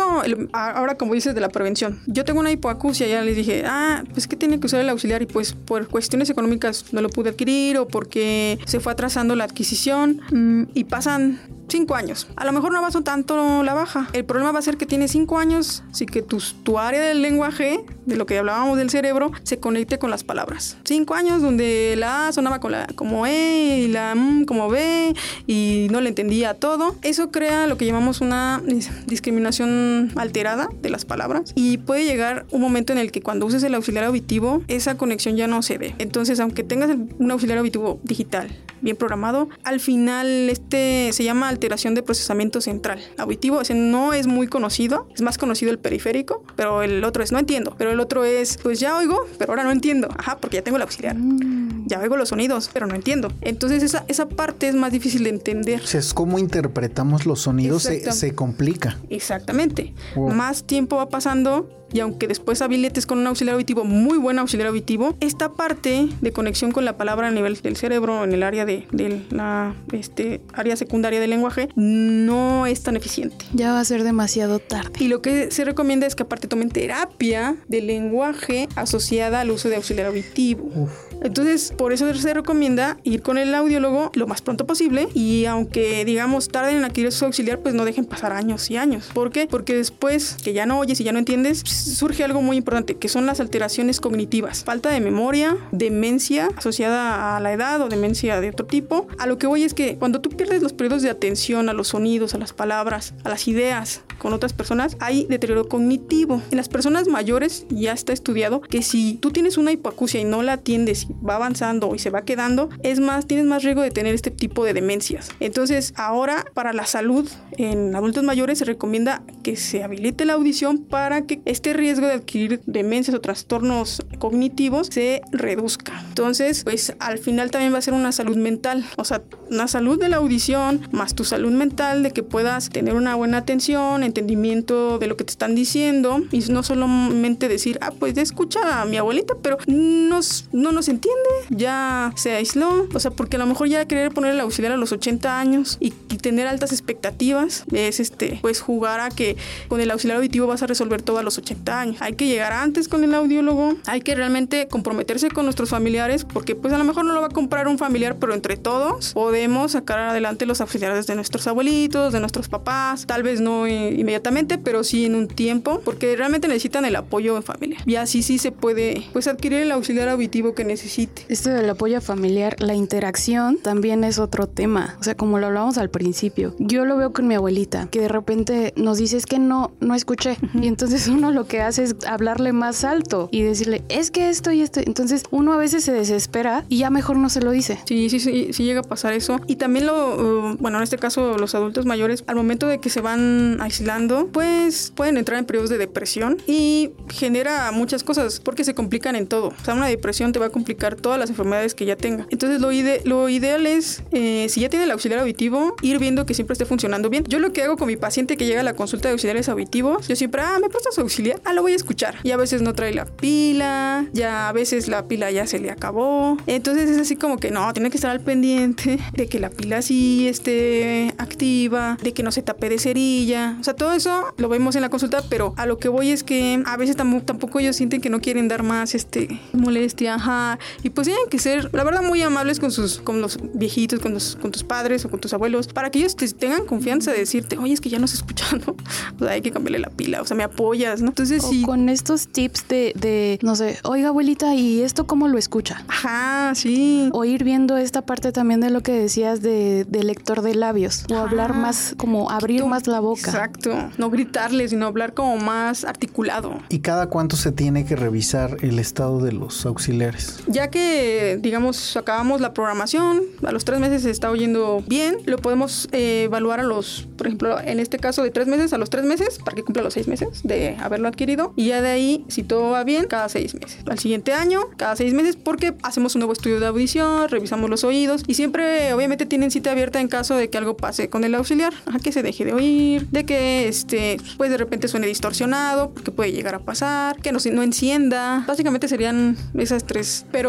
ahora como dices de la prevención, yo tengo una hipoacusia, ya les dije, ah, pues que tiene que usar el auxiliar y pues por cuestiones económicas no lo pude adquirir o porque se fue atrasando la adquisición mm, y pasan cinco años. A lo mejor no vas tanto la baja. El problema va a ser que tiene cinco años, sí que tu, tu área del lenguaje, de lo que hablábamos del cerebro, se conecte con las palabras. Cinco años donde la A sonaba con la, como E y la M como B y no le entendía todo. Eso crea lo que llamamos una discriminación alterada de las palabras y puede llegar un momento en el que cuando uses el auxiliar auditivo, esa conexión ya no se ve. Entonces, aunque tengas un auxiliar auditivo digital bien programado, al final este se llama alteración de procesamiento central auditivo. Ese no es muy conocido, es más conocido el periférico, pero el otro es no entiendo. Pero el otro es, pues ya oigo, pero ahora no entiendo. Ajá, porque ya tengo el auxiliar. Mm. ya oigo los sonidos, pero no entiendo. Entonces esa, esa parte es más difícil de entender. O sea, es cómo interpretamos los sonidos se, se complica. Exactamente. Wow. Más tiempo va pasando y aunque después habilites con un auxiliar auditivo, muy buen auxiliar auditivo, esta parte de conexión con la palabra a nivel del cerebro, en el área de, de la este, área secundaria del lenguaje, no es tan eficiente. Ya va a ser demasiado tarde. Y lo que se recomienda es que aparte tomen terapia de lenguaje asociada al uso de auxiliar auditivo. Entonces, por eso se recomienda ir con el audiólogo lo más pronto posible y aunque digamos tarden en adquirir su auxiliar, pues no dejen pasar años y años. ¿Por qué? Porque después que ya no oyes y ya no entiendes, surge algo muy importante, que son las alteraciones cognitivas. Falta de memoria, demencia asociada a la edad o demencia de otro tipo. A lo que voy es que cuando tú pierdes los periodos de atención a los sonidos, a las palabras, a las ideas con otras personas, hay deterioro cognitivo. En las personas mayores ya está estudiado que si tú tienes una hipoacusia y no la atiendes, va avanzando y se va quedando, es más, tienes más riesgo de tener este tipo de demencias. Entonces, ahora para la salud en adultos mayores se recomienda que se habilite la audición para que este riesgo de adquirir demencias o trastornos cognitivos se reduzca. Entonces, pues al final también va a ser una salud mental, o sea, una salud de la audición más tu salud mental de que puedas tener una buena atención, entendimiento de lo que te están diciendo y no solamente decir, ah, pues escucha a mi abuelita, pero nos, no nos entiende, ya se aisló, o sea, porque a lo mejor ya querer poner el auxiliar a los 80 años y, y tener altas expectativas es este, pues jugar a que con el auxiliar auditivo vas a resolver todo a los 80 años. Hay que llegar antes con el audiólogo, hay que realmente comprometerse con nuestros familiares porque pues a lo mejor no lo va a comprar un familiar, pero entre todos podemos sacar adelante los auxiliares de nuestros abuelitos, de nuestros papás, tal vez no inmediatamente, pero sí en un tiempo, porque realmente necesitan el apoyo en familia. Y así sí se puede pues adquirir el auxiliar auditivo que necesite. Esto del apoyo familiar, la interacción también es otro tema. O sea, como lo hablábamos al principio, yo lo veo con mi abuelita, que de repente nos dice es que no, no escuché. Y entonces uno lo que hace es hablarle más alto y decirle, es que esto y esto. Entonces uno a veces se desespera y ya mejor no se lo dice. Sí, sí, sí, sí llega a pasar eso. Y también lo, uh, bueno, en este caso los adultos mayores, al momento de que se van aislando, pues pueden entrar en periodos de depresión y genera muchas cosas porque se complican en todo. O sea, una depresión te va a complicar todas las enfermedades que ya tenga. Entonces lo, ide lo ideal es, eh, si ya tiene el auxiliar auditivo, ir viendo que siempre esté funcionando bien. Yo lo que hago con mi paciente que llega a la consulta de auxiliares auditivos, yo siempre, ah, ¿me prestas auxiliar? Ah, lo voy a escuchar. Y a veces no trae la pila, ya a veces la pila ya se le acabó. Entonces es así como que no, tiene que estar al pendiente de que la pila sí esté activa, de que no se tape de cerilla. O sea, todo eso lo vemos en la consulta, pero a lo que voy es que a veces tam tampoco ellos sienten que no quieren dar más este molestia, ajá. Y pues tienen que ser, la verdad, muy amables con sus, con los viejitos, con, los, con tus padres o con tus abuelos, para que ellos te tengan confianza de decirte, oye, es que ya no se escucha, ¿no? O sea, hay que cambiarle la pila, o sea, me apoyas, ¿no? Entonces O sí. con estos tips de, de, no sé, oiga abuelita, ¿y esto cómo lo escucha? Ajá, sí. O ir viendo esta parte también de lo que decías de, de lector de labios. O hablar más, como abrir más la boca. Exacto. No gritarle, sino hablar como más articulado. ¿Y cada cuánto se tiene que revisar el estado de los auxiliares? Ya que, digamos, acabamos la programación, a los tres meses se está oyendo bien, lo podemos eh, evaluar a los, por ejemplo, en este caso de tres meses a los tres meses, para que cumpla los seis meses de haberlo adquirido. Y ya de ahí, si todo va bien, cada seis meses. Al siguiente año, cada seis meses, porque hacemos un nuevo estudio de audición, revisamos los oídos y siempre, obviamente, tienen cita abierta en caso de que algo pase con el auxiliar, a que se deje de oír, de que, este, pues de repente suene distorsionado, porque puede llegar a pasar, que no, no encienda. Básicamente serían esas tres. Pero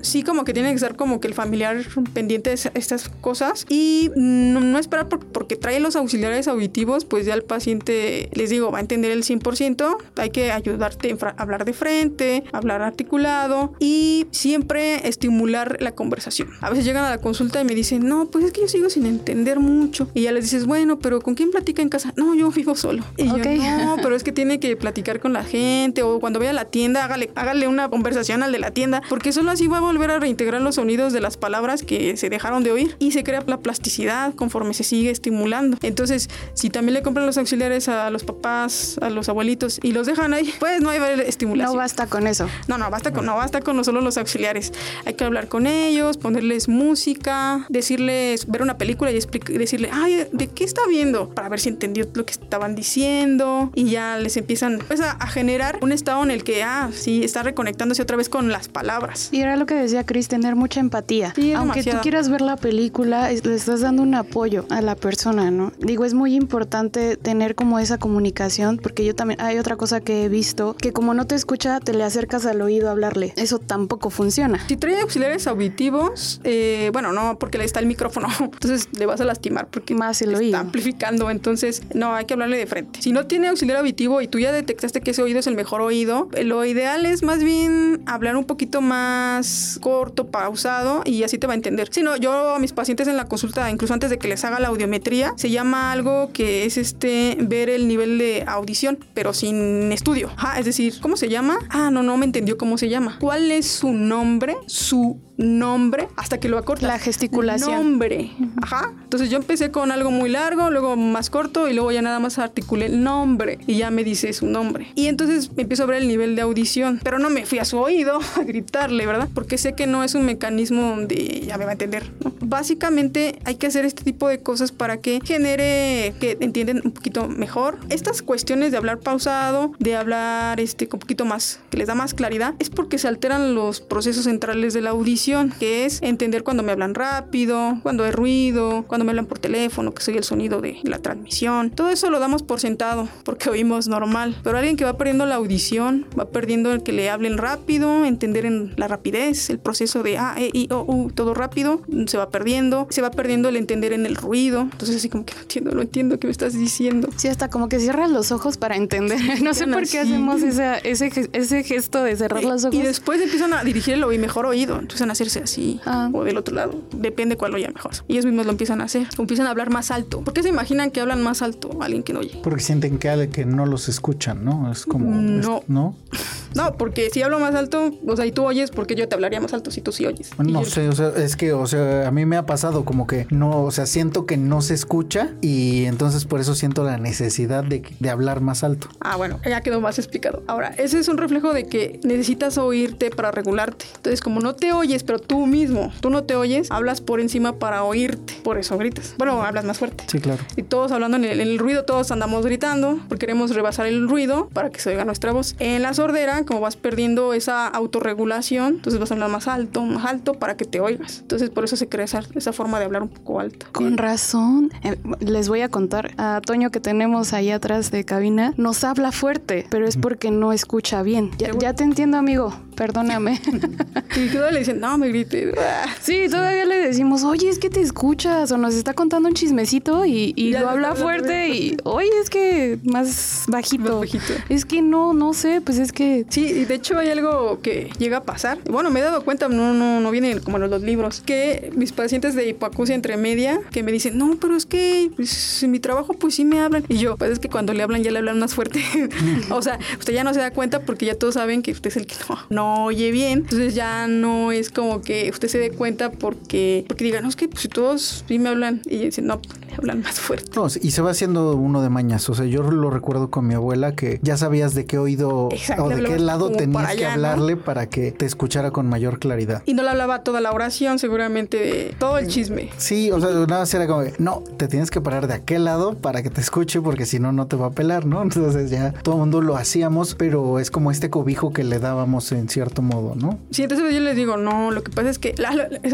sí como que tiene que estar como que el familiar pendiente de estas cosas y no, no esperar por- porque trae los auxiliares auditivos, pues ya el paciente, les digo, va a entender el 100%. Hay que ayudarte a hablar de frente, hablar articulado y siempre estimular la conversación. A veces llegan a la consulta y me dicen, no, pues es que yo sigo sin entender mucho. Y ya les dices, bueno, pero ¿con quién platica en casa? No, yo vivo solo. Y Ok. yo, no, pero es que tiene que platicar con la gente o cuando vaya a la tienda, hágale, hágale una conversación al de la tienda, porque solo así va a volver a reintegrar los sonidos de las palabras que se dejaron de oír y se crea la plasticidad conforme se sigue estimulando. Entonces, si también le compran los auxiliares a los papás, a los abuelitos y los dejan ahí, pues no hay estimulación. No basta con eso. No, no basta con, no basta con solo los auxiliares. Hay que hablar con ellos, ponerles música, decirles, ver una película y decirle, ay, ¿de qué está viendo? Para ver si entendió lo que estaban diciendo. Y ya les empiezan pues, a, a generar un estado en el que, ah, sí, está reconectándose otra vez con las palabras. Y era lo que decía Chris, tener mucha empatía. Sí, Aunque tú quieras ver la película, le estás dando un apoyo a la persona, ¿no? Digo, es muy importante tener como esa comunicación, porque yo también, hay otra cosa que he visto, que como no te escucha, te le acercas al oído a hablarle. Eso tampoco funciona. Si trae auxiliares auditivos, eh, bueno, no, porque le está el micrófono, entonces le vas a lastimar porque Más el está oído. amplificando, entonces no, hay que hablarle de frente. Si no tiene auxiliar auditivo y tú ya detectaste que ese oído es el mejor oído, lo ideal es más bien hablar un poquito más corto, pausado y así te va a entender. Si no, yo a mis pacientes en la consulta, incluso antes de que les haga la audiometría, se llama algo que es este ver el nivel de audición, pero sin estudio. Ajá, es decir, ¿cómo se llama? Ah, no, no me entendió cómo se llama. ¿Cuál es su nombre? Su nombre hasta que lo acortas. La gesticulación. Nombre. Ajá. Entonces yo empecé con algo muy largo, luego más corto y luego ya nada más articulé el nombre y ya me dice su nombre. Y entonces empiezo a ver el nivel de audición, pero no me fui a su oído a gritarle, ¿verdad? Porque sé que no es un mecanismo donde ya me va a entender, ¿no? Básicamente hay que hacer este tipo de cosas para que genere que entienden un poquito mejor. Estas cuestiones de hablar pausado, de hablar este un poquito más, que les da más claridad, es porque se alteran los procesos centrales de la audición, que es entender cuando me hablan rápido, cuando hay ruido, cuando me hablan por teléfono, que soy el sonido de la transmisión. Todo eso lo damos por sentado, porque oímos normal. Pero alguien que va perdiendo la audición, va perdiendo el que le hablen rápido, entender en la rapidez, el proceso de A, E, I, O, U, todo rápido, se va perdiendo. Se va perdiendo el entender en el ruido. Entonces así como que no entiendo, no entiendo qué me estás diciendo. Sí, hasta como que cierras los ojos para entender. No sé por qué hacemos esa- ese, ese gesto de cerrar los ojos. Y después empiezan a dirigir el mejor oído. Empiezan a hacerse así. Ah. O del otro lado. Depende cuál oye mejor. Y ellos mismos lo empiezan a hacer. O empiezan a hablar más alto. ¿Por qué se imaginan que hablan más alto a alguien que no oye? Porque sienten que, que no los escuchan, ¿no? Es como... No. es- ¿No? No, porque si hablo más alto, o sea, y tú oyes, porque yo te hablaría más alto si tú sí oyes. No yo- sé, o sea, es que, o sea, a mí me ha pasado como que no, o sea, siento que no se escucha y entonces por eso siento la necesidad de, de hablar más alto. Ah, bueno, ya quedó más explicado. Ahora, ese es un reflejo de que necesitas oírte para regularte. Entonces, como no te oyes, pero tú mismo, tú no te oyes, hablas por encima para oírte. Por eso gritas. Bueno, hablas más fuerte. Sí, claro. Y todos hablando en el, en el ruido, todos andamos gritando, porque queremos rebasar el ruido para que se oiga nuestra voz. En la sordera, como vas perdiendo esa autorregulación, entonces vas a hablar más alto, más alto para que te oigas. Entonces por eso se crea esa, esa forma de hablar un poco alta. Con razón. Eh, les voy a contar a Toño que tenemos ahí atrás de cabina. Nos habla fuerte, pero es porque no escucha bien. Ya, ya te entiendo, amigo. Perdóname. Y todavía le dicen, no me grites. Ah. Sí, todavía le decimos, oye, es que te escuchas o nos está contando un chismecito y, lo habla fuerte y, oye, es que más bajito. Más bajito. Es que no, no sé, pues es que... Sí, y de hecho hay algo que llega a pasar. Bueno, me he dado cuenta, no, no, no viene como en los libros, que mis pacientes de hipoacusia intermedia que me dicen, no, pero es que pues, en mi trabajo pues sí me hablan. Y yo, pues es que cuando le hablan ya le hablan más fuerte. o sea, usted ya no se da cuenta porque ya todos saben que usted es el que no, no oye bien. Entonces ya no es como que usted se dé cuenta porque, porque digan, no, es que pues, si todos sí me hablan. Y dicen, no, pues, le hablan más fuerte. No, y se va haciendo uno de mañas. O sea, yo lo recuerdo con mi abuela que ya sabías de qué oído Exacto, o de qué lado tenías que hablarle para que te escuchara con mayor claridad. Y no le hablaba toda la oración, seguramente de todo el chisme. Sí, o sea, nada más era como, que, no, te tienes que parar de aquel lado para que te escuche porque si no, no te va a pelar, ¿no? Entonces ya todo el mundo lo hacíamos, pero es como este cobijo que le dábamos en cierto modo, ¿no? Sí, entonces yo les digo, no, lo que pasa es que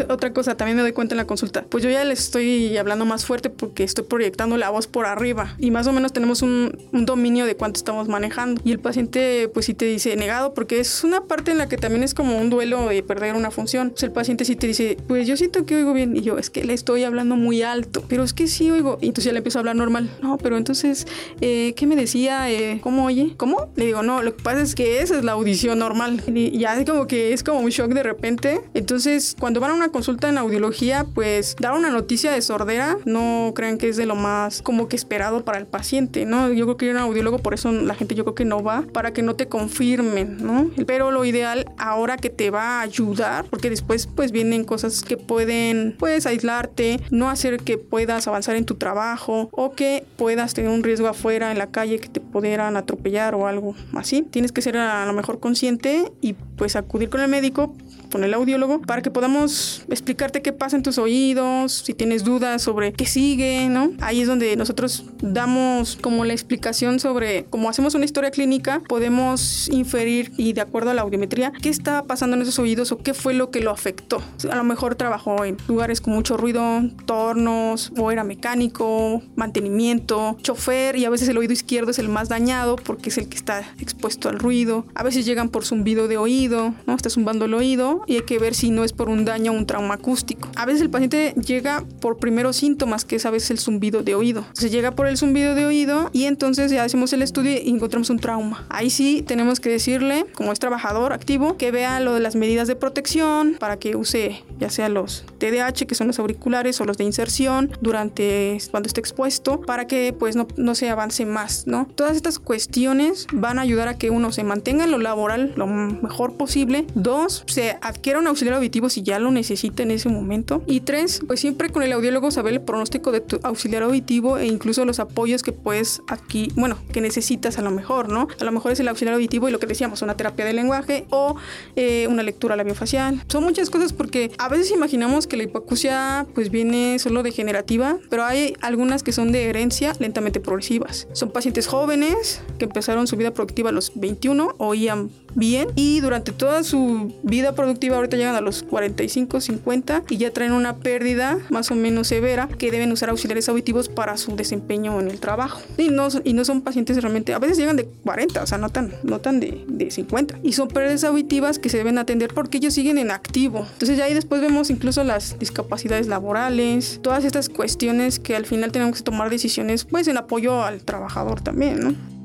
otra cosa, también me doy cuenta en la consulta. Pues yo ya les estoy hablando más fuerte porque estoy proyectando la voz por arriba y más o menos tenemos un, un dominio de cuánto estamos manejando. Y el paciente, pues sí te dice negado porque es una parte en la que también es como un duelo de perder una función. Pues el paciente sí te dice, pues yo siento que oigo bien y yo, es que le estoy hablando muy alto, pero es que sí oigo. Y entonces ya le empiezo a hablar normal. No, pero entonces, eh, ¿qué me decía? Eh, ¿Cómo oye? ¿Cómo? Le digo, no, lo que pasa es que esa es la audición normal. Y ya es como que es como un shock de repente. Entonces, cuando van a una consulta en audiología, pues dar una noticia de sordera, no crean que es de lo más como que esperado para el paciente, ¿no? Yo creo que ir a un audiólogo, por eso la gente yo creo que no va, para que no te confirmen, ¿no? Pero lo ideal ahora que te va a ayudar, porque después pues vienen cosas que pueden pues aislarte, no hacer que puedas avanzar en tu trabajo o que puedas tener un riesgo afuera en la calle que te pudieran atropellar o algo así. Tienes que ser a lo mejor consciente y pues acudir con el médico con el audiólogo para que podamos explicarte qué pasa en tus oídos, si tienes dudas sobre qué sigue, ¿no? Ahí es donde nosotros damos como la explicación sobre cómo hacemos una historia clínica, podemos inferir y de acuerdo a la audiometría qué está pasando en esos oídos o qué fue lo que lo afectó. A lo mejor trabajó en lugares con mucho ruido, tornos, o era mecánico, mantenimiento, chofer y a veces el oído izquierdo es el más dañado porque es el que está expuesto al ruido. A veces llegan por zumbido de oído, ¿no? Está zumbando el oído y hay que ver si no es por un daño o un trauma acústico. A veces el paciente llega por primeros síntomas, que es a veces el zumbido de oído. Se llega por el zumbido de oído y entonces ya hacemos el estudio y encontramos un trauma. Ahí sí tenemos que decirle, como es trabajador activo, que vea lo de las medidas de protección para que use ya sea los TDH, que son los auriculares, o los de inserción durante cuando esté expuesto, para que pues no, no se avance más, ¿no? Todas estas cuestiones van a ayudar a que uno se mantenga en lo laboral lo mejor posible. Dos, se adquiera un auxiliar auditivo si ya lo necesita en ese momento. Y tres, pues siempre con el audiólogo saber el pronóstico de tu auxiliar auditivo e incluso los apoyos que puedes aquí, bueno, que necesitas a lo mejor, ¿no? A lo mejor es el auxiliar auditivo y lo que decíamos, una terapia de lenguaje o eh, una lectura labiofacial. Son muchas cosas porque a veces imaginamos que la hipoacusia pues viene solo degenerativa, pero hay algunas que son de herencia lentamente progresivas. Son pacientes jóvenes que empezaron su vida productiva a los 21, oían bien y durante toda su vida productiva ahorita llegan a los 45, 50 y ya traen una pérdida más o menos severa que deben usar auxiliares auditivos para su desempeño en el trabajo. Y no, y no son pacientes realmente, a veces llegan de 40, o sea, no tan, no tan de, de 50. Y son pérdidas auditivas que se deben atender porque ellos siguen en activo. Entonces ya ahí después vemos incluso las discapacidades laborales, todas estas cuestiones que al final tenemos que tomar decisiones pues en apoyo al trabajador también, ¿no?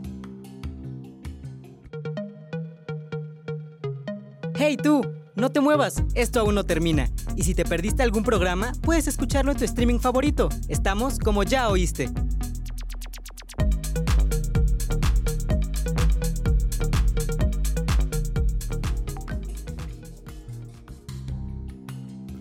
¡Hey tú! No te muevas, esto aún no termina. Y si te perdiste algún programa, puedes escucharlo en tu streaming favorito. Estamos como ya oíste.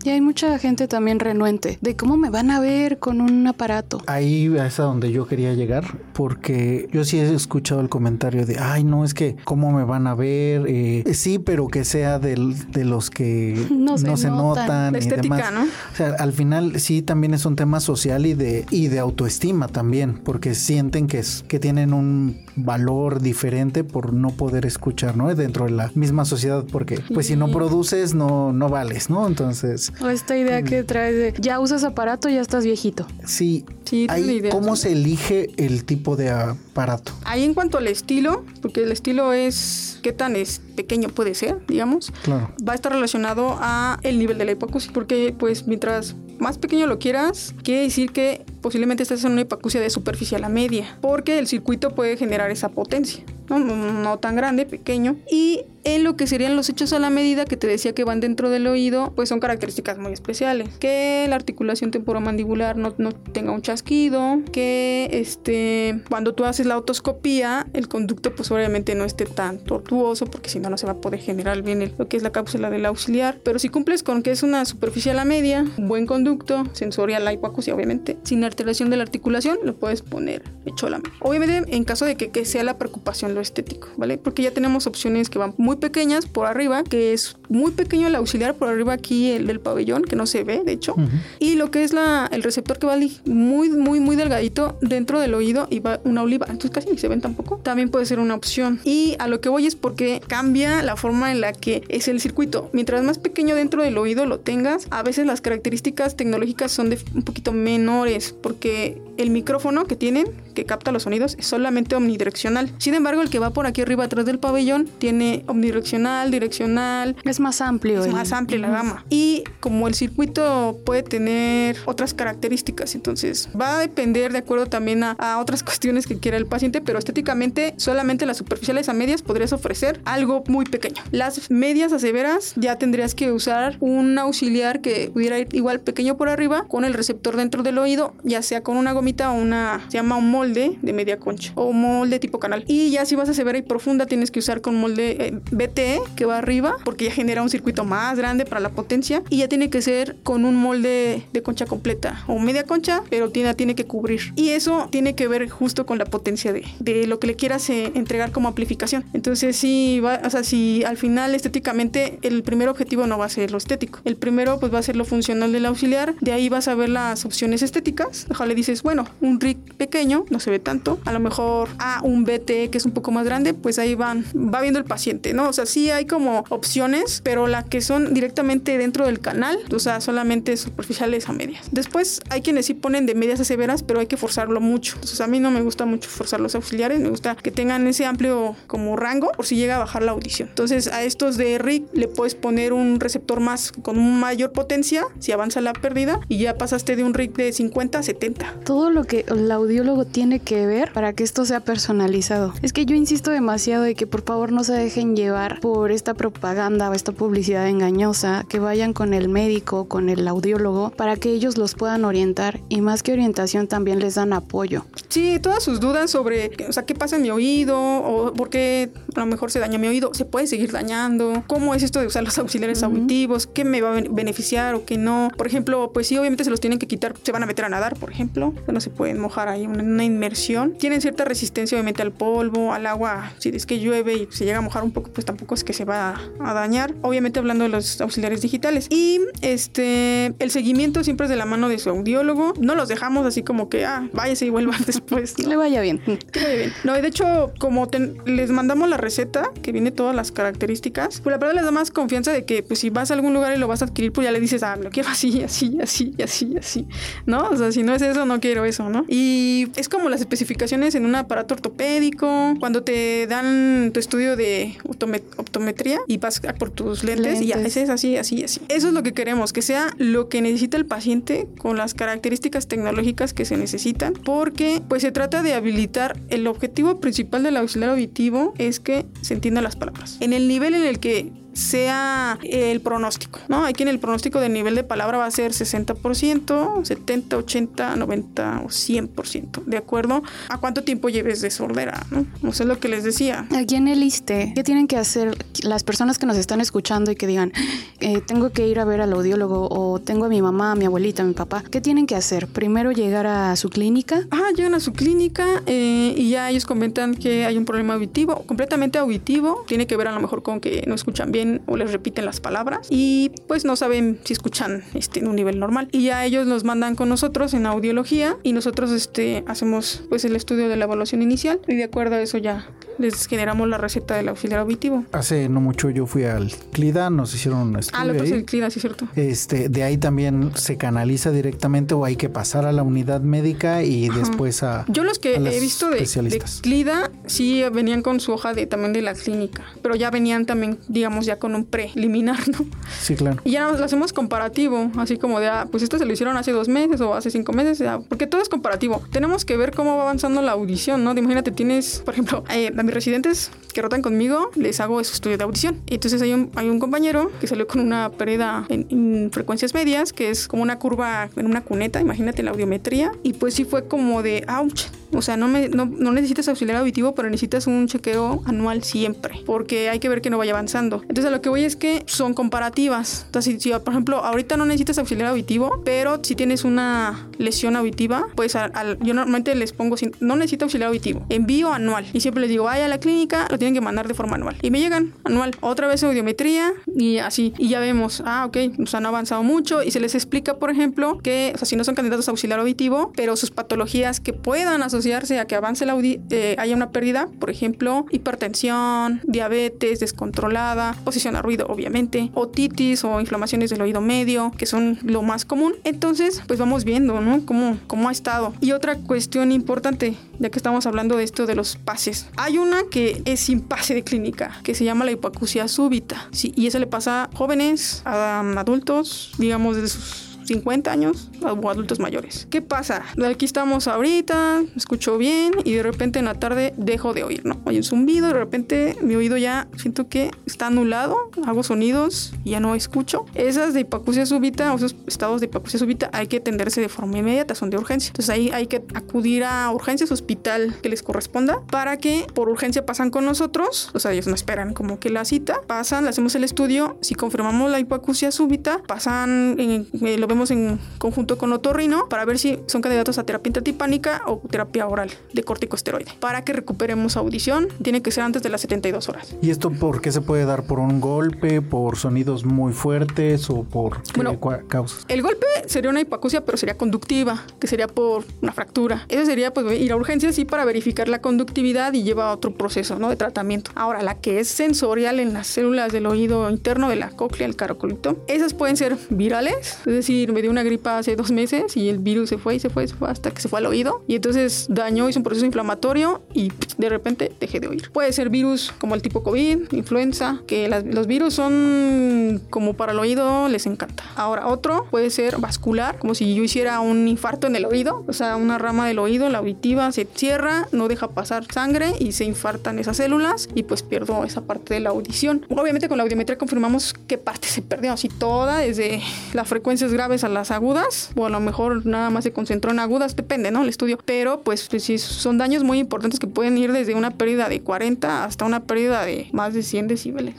Y hay mucha gente también renuente de cómo me van a ver con un aparato. Ahí es a donde yo quería llegar, porque yo sí he escuchado el comentario de, ay, no, es que cómo me van a ver. Eh, sí, pero que sea de los que no se, notan. y demás. ¿no? O sea, al final sí también es un tema social y de, y de autoestima también, porque sienten que, es, que tienen un valor diferente por no poder escuchar, ¿no? Dentro de la misma sociedad, porque pues si no produces, no, no vales, ¿no? Entonces o esta idea que traes de ya usas aparato, ya estás viejito. Sí. sí ¿Cómo se elige el tipo de aparato? Ahí en cuanto al estilo, porque el estilo es qué tan es pequeño puede ser, digamos. Claro. Va a estar relacionado a el nivel de la hipoacusia, porque pues mientras más pequeño lo quieras, quiere decir que posiblemente estás en una hipoacusia de superficie a la media, porque el circuito puede generar esa potencia. No, tan grande, pequeño. Y en lo que serían los hechos a la medida que te decía que van dentro del oído, pues son características muy especiales. Que la articulación temporomandibular no, no tenga un chasquido, que este, cuando tú haces la otoscopía, el conducto pues obviamente no esté tan tortuoso, porque si no, no se va a poder generar bien lo que es la cápsula del auxiliar. Pero si cumples con que es una superficie a la media, buen conducto, sensorial, hipoacusia obviamente, sin alteración de la articulación, lo puedes poner hecho a la media. Obviamente en caso de que, que sea la preocupación lo estético, ¿vale? Porque ya tenemos opciones que van muy pequeñas por arriba, que es muy pequeño el auxiliar por arriba aquí el del pabellón, que no se ve, de hecho, y lo que es la, el receptor que va muy, muy, muy delgadito dentro del oído y va una oliva, entonces casi ni se ven tampoco, también puede ser una opción. Y a lo que voy es porque cambia la forma en la que es el circuito. Mientras más pequeño dentro del oído lo tengas, a veces las características tecnológicas son de un poquito menores, porque el micrófono que tienen, que capta los sonidos, es solamente omnidireccional. Sin embargo, el que va por aquí arriba atrás del pabellón tiene omnidireccional, direccional. Es más amplio. Es más amplio la gama. Y como el circuito puede tener otras características, entonces va a depender de acuerdo también a, a otras cuestiones que quiera el paciente, pero estéticamente solamente las superficiales a medias podrías ofrecer algo muy pequeño. Las medias a severas ya tendrías que usar un auxiliar que pudiera ir igual pequeño por arriba con el receptor dentro del oído, ya sea con una gomita o una, se llama un molde de media concha o molde tipo canal. Y ya si vas a severa y profunda tienes que usar con molde eh, BTE que va arriba porque ya genera un circuito más grande para la potencia y ya tiene que ser con un molde de concha completa o media concha, pero tiene, tiene que cubrir. Y eso tiene que ver justo con la potencia de, de lo que le quieras eh, entregar como amplificación. Entonces, si va, o sea, si al final estéticamente el primer objetivo no va a ser lo estético, el primero pues va a ser lo funcional del auxiliar, de ahí vas a ver las opciones estéticas. Ojalá le dices, bueno, un rig pequeño, no se ve tanto, a lo mejor a un BT que es un poco más grande, pues ahí van, va viendo el paciente, ¿no? O sea, sí hay como opciones, pero las que son directamente dentro del canal, o sea, solamente superficiales a medias. Después hay quienes sí ponen de medias a severas, pero hay que forzarlo mucho. Entonces a mí no me gusta mucho forzar los auxiliares, me gusta que tengan ese amplio como rango por si llega a bajar la audición. Entonces a estos de RIC le puedes poner un receptor más con mayor potencia si avanza la pérdida y ya pasaste de un RIC de 50 a 70. Todo lo que el audiólogo tiene que ver para que esto sea personalizado. Es que yo insisto demasiado de que por favor no se dejen llevar por esta propaganda o esta publicidad engañosa, que vayan con el médico, con el audiólogo, para que ellos los puedan orientar y más que orientación también les dan apoyo. Sí, todas sus dudas sobre, o sea, qué pasa en mi oído o por qué a lo mejor se daña mi oído, se puede seguir dañando, cómo es esto de usar los auxiliares auditivos, qué me va a beneficiar o qué no. Por ejemplo, pues sí, obviamente se los tienen que quitar, se van a meter a nadar, por ejemplo, no se pueden mojar ahí una, una inmersión. Tienen cierta resistencia obviamente al polvo, al agua, si es que llueve y se llega a mojar un poco, pues tampoco es que se va a, a dañar. Obviamente hablando de los auxiliares digitales. Y este, el seguimiento siempre es de la mano de su audiólogo. No los dejamos así como que, ah, váyase y vuelvan después. Que le vaya bien. Que le vaya bien. No, y de hecho, como ten- les mandamos la receta, que viene todas las características, pues la verdad les da más confianza de que, pues si vas a algún lugar y lo vas a adquirir, pues ya le dices, ah, lo quiero así, así, así, así, así, ¿no? O sea, si no es eso, no quiero eso, ¿no? Y es como las especificaciones en un aparato ortopédico, cuando te dan tu estudio de optome- optometría y vas a por tus lentes, y ya, Lentes. ese es así, así, así. Eso es lo que queremos, que sea lo que necesita el paciente con las características tecnológicas que se necesitan, porque pues se trata de habilitar el objetivo principal del auxiliar auditivo es que se entiendan las palabras. En el nivel en el que sea el pronóstico, ¿no? Aquí en el pronóstico del nivel de palabra va a ser 60%, 70, 80, 90 o 100%, de acuerdo a cuánto tiempo lleves de sordera, ¿no? O sea, es lo que les decía. Aquí en el ISTE, ¿qué tienen que hacer las personas que nos están escuchando y que digan, eh, tengo que ir a ver al audiólogo o tengo a mi mamá, a mi abuelita, a mi papá? ¿Qué tienen que hacer? Primero llegar a su clínica. Ah, llegan a su clínica eh, y ya ellos comentan que hay un problema auditivo, completamente auditivo. Tiene que ver a lo mejor con que no escuchan bien o les repiten las palabras y pues no saben si escuchan este, en un nivel normal. Y ya ellos nos mandan con nosotros en audiología y nosotros este, hacemos pues el estudio de la evaluación inicial y de acuerdo a eso ya les generamos la receta del auxiliar auditivo. Hace no mucho yo fui al CLIDA, nos hicieron un estudio Ah, lo que es el CLIDA, sí cierto. Este, de ahí también se canaliza directamente o hay que pasar a la unidad médica y después a Yo los que he visto de, de. CLIDA sí venían con su hoja de también de la clínica, pero ya venían también, digamos, ya con un preliminar, ¿no? Sí, claro. Y ya lo hacemos comparativo, así como de, ah, pues esto se lo hicieron hace dos meses o hace cinco meses, ya, porque todo es comparativo. Tenemos que ver cómo va avanzando la audición, ¿no? Imagínate, tienes, por ejemplo, eh, a mis residentes que rotan conmigo, les hago su estudio de audición. Y entonces hay un, hay un compañero que salió con una pérdida en, en frecuencias medias, que es como una curva en una cuneta, imagínate la audiometría. Y pues sí fue como de, ouch. O sea, no, me, no, no necesitas auxiliar auditivo, pero necesitas un chequeo anual siempre, porque hay que ver que no vaya avanzando. Entonces, a lo que voy es que son comparativas. Entonces, si, si, por ejemplo, ahorita no necesitas auxiliar auditivo, pero si tienes una lesión auditiva, pues al- al- yo normalmente les pongo, sin- no necesito auxiliar auditivo, envío anual. Y siempre les digo, vaya a la clínica, lo tienen que mandar de forma anual. Y me llegan anual. Otra vez audiometría y así. Y ya vemos, ah, ok, nos han avanzado mucho. Y se les explica, por ejemplo, que, o sea, si no son candidatos a auxiliar auditivo, pero sus patologías que puedan asociarse a que avance la eh, haya una pérdida, por ejemplo, hipertensión, diabetes descontrolada, posición a ruido, obviamente, otitis o inflamaciones del oído medio, que son lo más común. Entonces, pues vamos viendo, ¿no? Cómo, cómo ha estado. Y otra cuestión importante, ya que estamos hablando de esto de los pases. Hay una que es sin pase de clínica, que se llama la hipoacusia súbita. Sí, y eso le pasa a jóvenes, a adultos, digamos, desde sus 50 años o adultos mayores. ¿Qué pasa? Aquí estamos ahorita, escucho bien y de repente en la tarde dejo de oír, ¿no? Hay un zumbido, de repente mi oído ya siento que está anulado, hago sonidos y ya no escucho. Esas de hipacusia súbita o esos estados de hipacusia súbita hay que atenderse de forma inmediata, son de urgencia. Entonces ahí hay que acudir a urgencias, hospital que les corresponda, para que por urgencia pasan con nosotros, o sea, ellos no esperan como que la cita, pasan, le hacemos el estudio, si confirmamos la hipacusia súbita, pasan, en, lo vemos en conjunto con otorrino para ver si son candidatos a terapia intratipánica o terapia oral de corticosteroide, para que recuperemos audición, tiene que ser antes de las 72 horas. ¿Y esto por qué se puede dar? ¿Por un golpe, por sonidos muy fuertes o por qué Bueno, causas? El golpe sería una hipacusia, pero sería conductiva, que sería por una fractura. Eso sería pues ir a urgencias sí para verificar la conductividad y lleva a otro proceso, ¿no? De tratamiento. Ahora, la que es sensorial en las células del oído interno de la cóclea, el caracolito, esas pueden ser virales, es decir, me dio una gripa hace dos meses y el virus se fue y se fue, se fue hasta que se fue al oído y entonces dañó, hizo un proceso inflamatorio y de repente dejé de oír. Puede ser virus como el tipo COVID, influenza, que las- los virus son como para el oído, les encanta. Ahora, otro puede ser vascular, como si yo hiciera un infarto en el oído, o sea, una rama del oído, la auditiva, se cierra, no deja pasar sangre y se infartan esas células y pues pierdo esa parte de la audición. Obviamente con la audiometría confirmamos qué parte se perdió, si toda, desde las frecuencias a las agudas, o a lo mejor nada más se concentró en agudas, depende, ¿no? El estudio. Pero pues, pues sí, son daños muy importantes que pueden ir desde una pérdida de 40 hasta una pérdida de más de 100 decibeles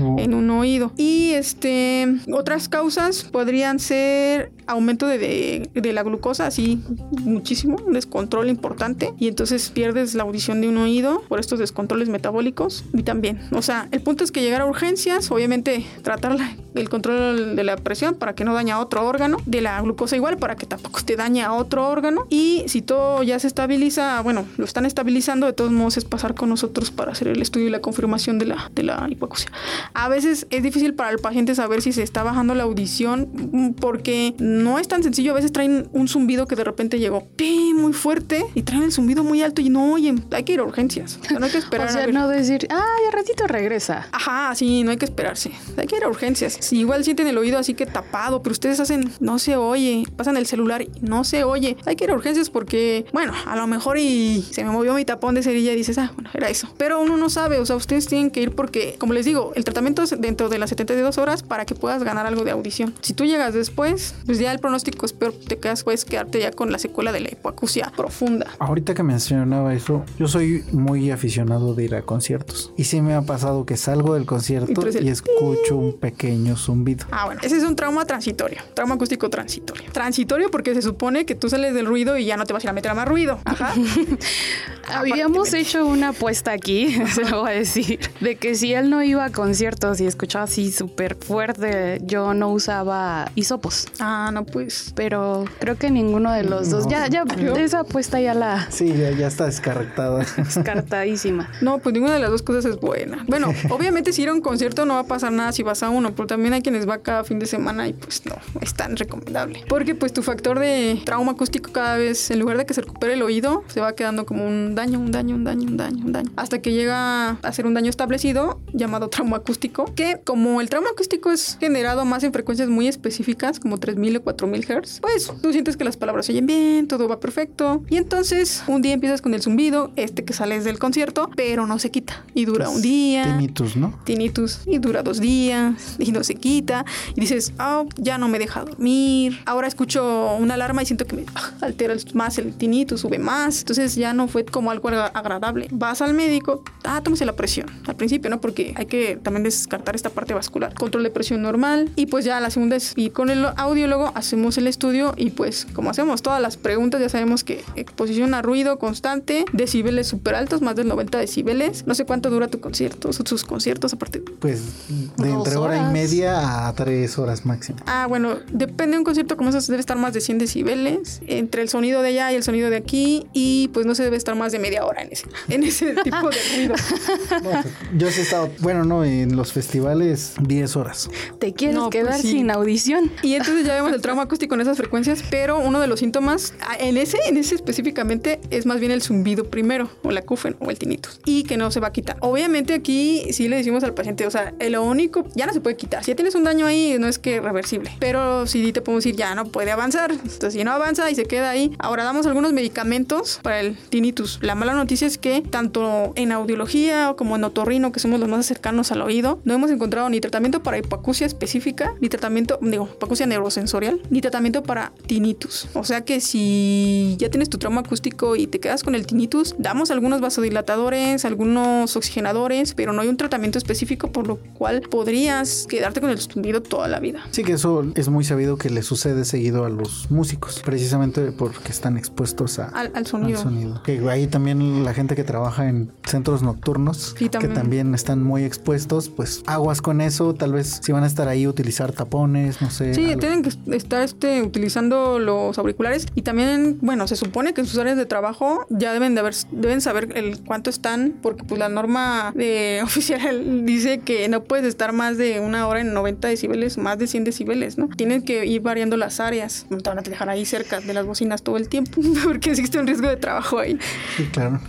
Oh. en un oído. Y este otras causas podrían ser aumento de, de- de la glucosa, así muchísimo, un descontrol importante. Y entonces pierdes la audición de un oído por estos descontroles metabólicos. Y también, o sea, el punto es que llegar a urgencias, obviamente tratar la- el control de la presión para que no dañe a otro órgano, de la glucosa igual para que tampoco te dañe a otro órgano. Y si todo ya se estabiliza, bueno, lo están estabilizando, de todos modos es pasar con nosotros para hacer el estudio y la confirmación de la, de la hipoacusia. A veces es difícil para el paciente saber si se está bajando la audición mm, porque no es tan sencillo. A veces traen un zumbido que de repente llegó muy fuerte y traen el zumbido muy alto y no oyen. Hay que ir a urgencias. O sea, no hay que esperar. O a sea, ver. no decir, ay, al ratito regresa. Ajá, sí, no hay que esperarse. Hay que ir a urgencias. Si igual sienten el oído así que tapado, pero ustedes hacen, no se oye, pasan el celular y no se oye. Hay que ir a urgencias porque, bueno, a lo mejor y se me movió mi tapón de cerilla y dices, ah, bueno, era eso. Pero uno no sabe, o sea, ustedes tienen que ir porque, como les digo, el tratamiento es dentro de las 72 horas para que puedas ganar algo de audición. Si tú llegas después, pues ya el pronóstico es peor, te quedas, puedes quedarte ya con la secuela de la hipoacusia profunda. Ahorita que mencionaba eso, yo soy muy aficionado de ir a conciertos. Y sí me ha pasado que salgo del Y concierto el y escucho un pequeño zumbido. Ah, bueno, ese es un trauma transitorio, trauma acústico transitorio. Transitorio porque se supone que tú sales del ruido y ya no te vas a ir a meter a más ruido. Ajá. Habíamos hecho una apuesta aquí, se lo voy a decir, de que si él no iba a conciertos y escuchaba así súper fuerte, yo no usaba hisopos. Ah, no, pues. Pero creo que ninguno de los dos. Ya, ya, esa apuesta ya la Sí, ya, ya está descartada. descartadísima. No, pues ninguna de las dos cosas es buena. Bueno, obviamente si ir a un concierto no va a pasar nada si vas a uno, pero también hay quienes va cada fin de semana y pues no, es tan recomendable. Porque pues tu factor de trauma acústico cada vez, en lugar de que se recupere el oído, se va quedando como un daño, un daño, un daño, un daño, un daño. Hasta que llega a ser un daño establecido llamado trauma acústico, que como el trauma acústico es generado más en frecuencias muy específicas, como 3000 o 4000 Hz, pues tú sientes que las palabras se oyen bien, todo va perfecto. Y entonces un día empiezas con el zumbido, este que sales del concierto, pero no se quita. Y dura un día. Tinnitus, ¿no? Tinnitus y dura dos días y no se quita y dices, oh, ya no me deja dormir. Ahora escucho una alarma y siento que me ah, altera más el tinnitus, sube más. Entonces ya no fue como algo agra- agradable. Vas al médico, ah, tómese la presión. Al principio, ¿no? Porque hay que también descartar esta parte vascular. Control de presión normal y pues ya la segunda es ir con el audiólogo, hacemos el estudio y pues como hacemos todas las preguntas, ya sabemos que exposición a ruido constante, decibeles súper altos, más del 90 decibeles. No sé cuánto dura tu concierto, sus, conciertos aparte. Pues de entre hora y media a tres horas máximo. Ah, bueno, depende de un concierto como esos, debe estar más de 100 decibeles entre el sonido de allá y el sonido de aquí y pues no se debe estar más de media hora en ese, en ese tipo de ruido. No, pues, yo sí he estado, bueno, no, en los festivales 10 horas. Te quieres No, pues quedar sí. sin audición. Y entonces ya vemos el trauma acústico en esas frecuencias, pero uno de los síntomas, ah, en ese, en ese específicamente, es más bien el zumbido primero, o la cufen, o el tinnitus, y que no se va a quitar. Obviamente aquí sí le decimos al paciente, o sea, lo único, ya no se puede quitar. Si ya tienes un daño ahí, no es que reversible, pero cierto CD te podemos decir ya no puede avanzar. Si no avanza y se queda ahí. Ahora damos algunos medicamentos para el tinnitus. La mala noticia es que tanto en audiología como en otorrino, que somos los más cercanos al oído, no hemos encontrado ni tratamiento para hipoacusia específica, ni tratamiento, digo, hipoacusia neurosensorial, ni tratamiento para tinnitus. O sea que si ya tienes tu trauma acústico y te quedas con el tinnitus, damos algunos vasodilatadores, algunos oxigenadores, pero no hay un tratamiento específico por lo cual podrías quedarte con el zumbido toda la vida. Sí, que eso es muy sabido que le sucede seguido a los músicos, precisamente porque están expuestos a, al, sonido. Que ahí también la gente que trabaja en centros nocturnos, que también están muy expuestos, pues aguas con eso, tal vez si van a estar ahí utilizar tapones, no sé. Sí, tienen que estar este, utilizando los auriculares y también, bueno, se supone que en sus áreas de trabajo ya deben de haber, deben saber el cuánto están, porque pues la norma de oficial dice que no puedes estar más de una hora en 90 decibeles, más de 100 decibeles, ¿no? Tienen que ir variando las áreas, no te van a dejar ahí cerca de las bocinas todo el tiempo, porque existe un riesgo de trabajo ahí. Sí, claro.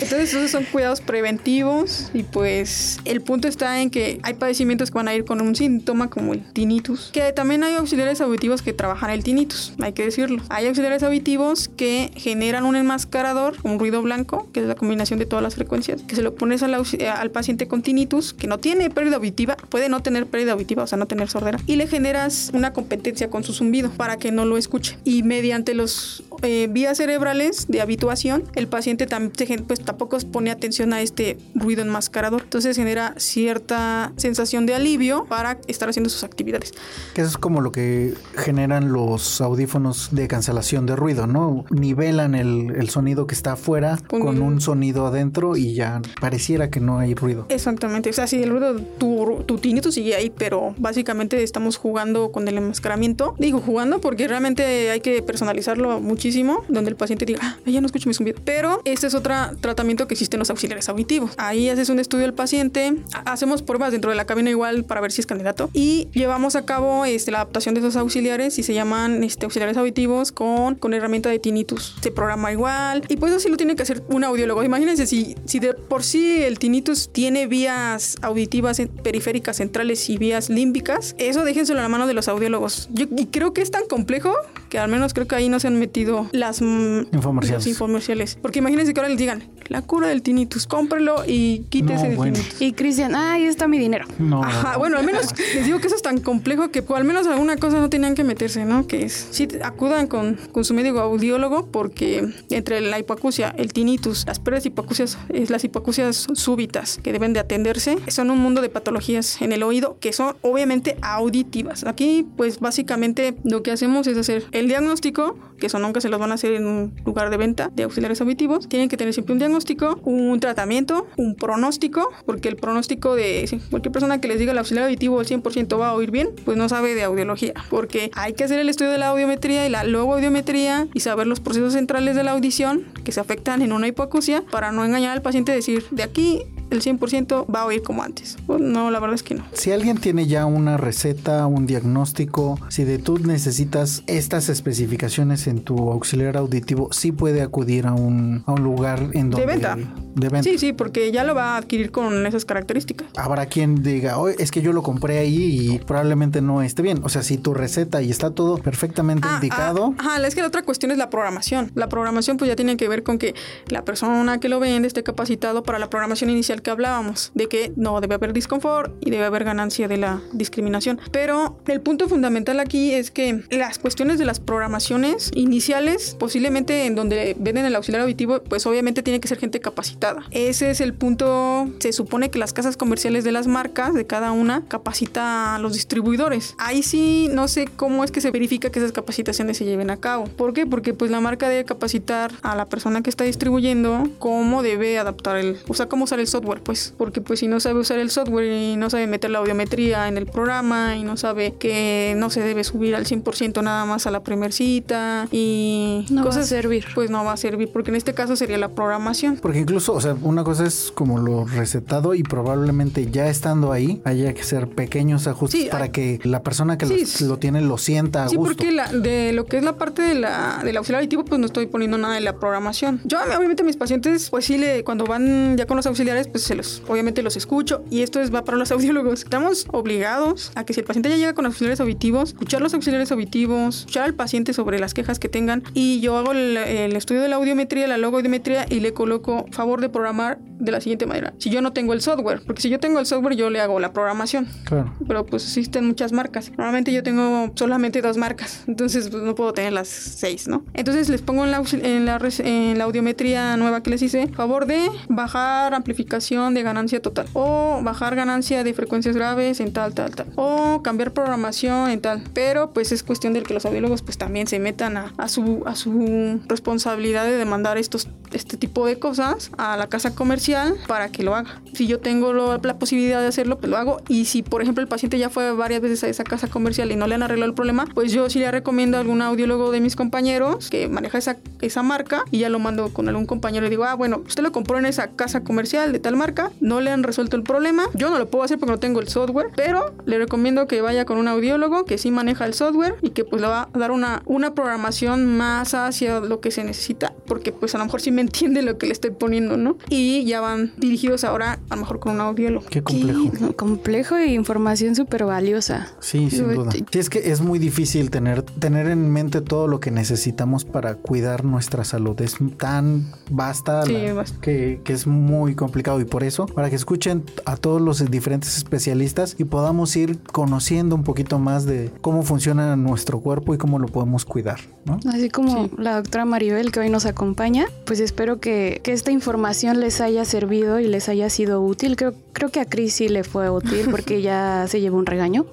Entonces esos son cuidados preventivos y pues el punto está en que hay padecimientos que van a ir con un síntoma como el tinnitus, que también hay auxiliares auditivos que trabajan el tinnitus, hay que decirlo. Hay auxiliares auditivos que generan un enmascarador, un ruido blanco, que es la combinación de todas las frecuencias, que se lo pones al, al paciente con tinnitus, que no tiene pérdida auditiva, puede no tener pérdida auditiva, o sea, no tener sordera, y le generas una competencia con su zumbido para que no lo escuche. Y mediante los eh, vías cerebrales de habituación, el paciente también pues, tampoco pone atención a este ruido enmascarador. Entonces genera cierta sensación de alivio para estar haciendo sus actividades. Que eso es como lo que generan los audífonos de cancelación de ruido, ¿no? Nivelan el, sonido que está afuera con, un sonido adentro y ya pareciera que no hay ruido. Exactamente. O sea, si el ruido, tu, tu sigue ahí, pero básicamente estamos jugando con el enmascaramiento. Digo jugando porque realmente hay que personalizarlo muchísimo, donde el paciente diga, ah, ya no escucho mi zumbido. Pero este es otro tratamiento que existe en los auxiliares auditivos. Ahí haces un estudio del paciente, hacemos pruebas dentro de la cabina igual para ver si es candidato y llevamos a cabo este, la adaptación de esos auxiliares y se llaman este, auxiliares auditivos con, con herramienta de tinnitus. Se programa igual y pues así lo tiene que hacer un audiólogo. Imagínense si, de por sí el tinnitus tiene vías auditivas periféricas centrales y vías límbicas, eso déjenselo la mano de los audiólogos. Yo y creo que es tan complejo que al menos creo que ahí no se han metido las mm, infomerciales. Porque imagínense que ahora les digan, la cura del tinnitus, cómprelo y quítese el tinnitus. Y Cristian, ahí está mi dinero. No, Ajá, bueno, al menos les digo que eso es tan complejo que pues, al menos alguna cosa no tenían que meterse, ¿no? Que es, sí, acudan con, con su médico audiólogo porque entre la hipoacusia, el tinnitus, las pérdidas hipoacusias, las hipoacusias súbitas que deben de atenderse, son un mundo de patologías en el oído que son obviamente auditivas. Aquí, pues básicamente lo que hacemos es hacer el diagnóstico, que eso nunca se los van a hacer en un lugar de venta de auxiliares auditivos. Tienen que tener siempre un diagnóstico, un tratamiento, un pronóstico, porque el pronóstico de cualquier persona que les diga el auxiliar auditivo al 100% va a oír bien, pues no sabe de audiología, porque hay que hacer el estudio de la audiometría y la logoaudiometría y saber los procesos centrales de la audición que se afectan en una hipoacusia para no engañar al paciente y decir, de aquí el 100% va a oír como antes. Pues no, la verdad es que no. Si alguien tiene ya una receta, un diagnóstico, si de tú necesitas estas especificaciones en tu auxiliar auditivo, sí puede acudir a un, a un lugar en donde... De venta. De venta. Sí, sí, porque ya lo va a adquirir con esas características. Habrá quien diga, oh, es que yo lo compré ahí y probablemente no esté bien. O sea, si tu receta y está todo perfectamente ah, indicado. Ah, ajá, es que la otra cuestión es la programación. La programación pues ya tiene que ver con que la persona que lo vende esté capacitado para la programación inicial que hablábamos, de que no debe haber disconfort y debe haber ganancia de la discriminación. Pero el punto fundamental aquí es que las cuestiones de las programaciones iniciales, posiblemente en donde venden el auxiliar auditivo, pues obviamente tiene que ser gente capacitada. Ese es el punto, se supone que las casas comerciales de las marcas, de cada una, capacita a los distribuidores. Ahí sí no sé cómo es que se verifica que esas capacitaciones se lleven a cabo. ¿Por qué? Porque pues la marca debe capacitar a la persona que está distribuyendo cómo debe adaptar el, o sea, cómo usar el software pues, porque pues si no sabe usar el software y no sabe meter la audiometría en el programa y no sabe que no se debe subir al 100% nada más a la primer cita y no cosas, va a servir. Pues no va a servir, porque en este caso sería la programación. Porque incluso, o sea, una cosa es como lo recetado y probablemente ya estando ahí haya que hacer pequeños ajustes para que la persona que lo, tiene lo sienta a sí, gusto. porque la, de lo que es la parte de la, del auxiliar auditivo, pues no estoy poniendo nada de la programación. Yo, obviamente, mis pacientes, pues sí, le, cuando van ya con los auxiliares, pues se los, obviamente los escucho y esto es va para los audiólogos. Estamos obligados a que si el paciente ya llega con auxiliares auditivos, escuchar los auxiliares auditivos, escuchar al paciente sobre las quejas que tengan y yo hago el, el estudio de la audiometría, la logoaudiometría y le coloco favor de programar de la siguiente manera. Si yo no tengo el software, porque si yo tengo el software yo le hago la programación. Claro. Pero pues existen muchas marcas. Normalmente yo tengo solamente dos marcas, entonces pues, no puedo tener las seis, ¿no? Entonces les pongo en la, en la, en la audiometría nueva que les hice, favor de bajar amplificación de ganancia total o bajar ganancia de frecuencias graves en tal, tal, tal o cambiar programación en tal. Pero pues es cuestión de que los audiólogos pues también se metan a, a su, a su responsabilidad de demandar estos, este tipo de cosas a la casa comercial para que lo haga. Si yo tengo la posibilidad de hacerlo, pues lo hago. Y si, por ejemplo, el paciente ya fue varias veces a esa casa comercial y no le han arreglado el problema, pues yo sí le recomiendo a algún audiólogo de mis compañeros que maneja esa, esa marca y ya lo mando con algún compañero y digo, ah, bueno, usted lo compró en esa casa comercial de tal marca, no le han resuelto el problema, yo no lo puedo hacer porque no tengo el software, pero le recomiendo que vaya con un audiólogo que sí maneja el software y que pues le va a dar una, una programación más hacia lo que se necesita, porque pues a lo mejor sí me entiende lo que le estoy poniendo, ¿no? Y ya van dirigidos ahora a lo mejor con un audiólogo. Qué complejo. Complejo e información súper valiosa. Sí, sin duda. Sí, es que es muy difícil tener, tener en mente todo lo que necesitamos para cuidar nuestra salud. Es tan vasta, Sí, la- basta. que, que es muy complicado. Y por eso, para que escuchen a todos los diferentes especialistas y podamos ir conociendo un poquito más de cómo funciona nuestro cuerpo y cómo lo podemos cuidar, ¿no? Así como Sí. la doctora Maribel que hoy nos acompaña, pues espero que, que esta información les haya servido y les haya sido útil. Creo, creo que a Cris sí le fue útil porque ya se llevó un regaño,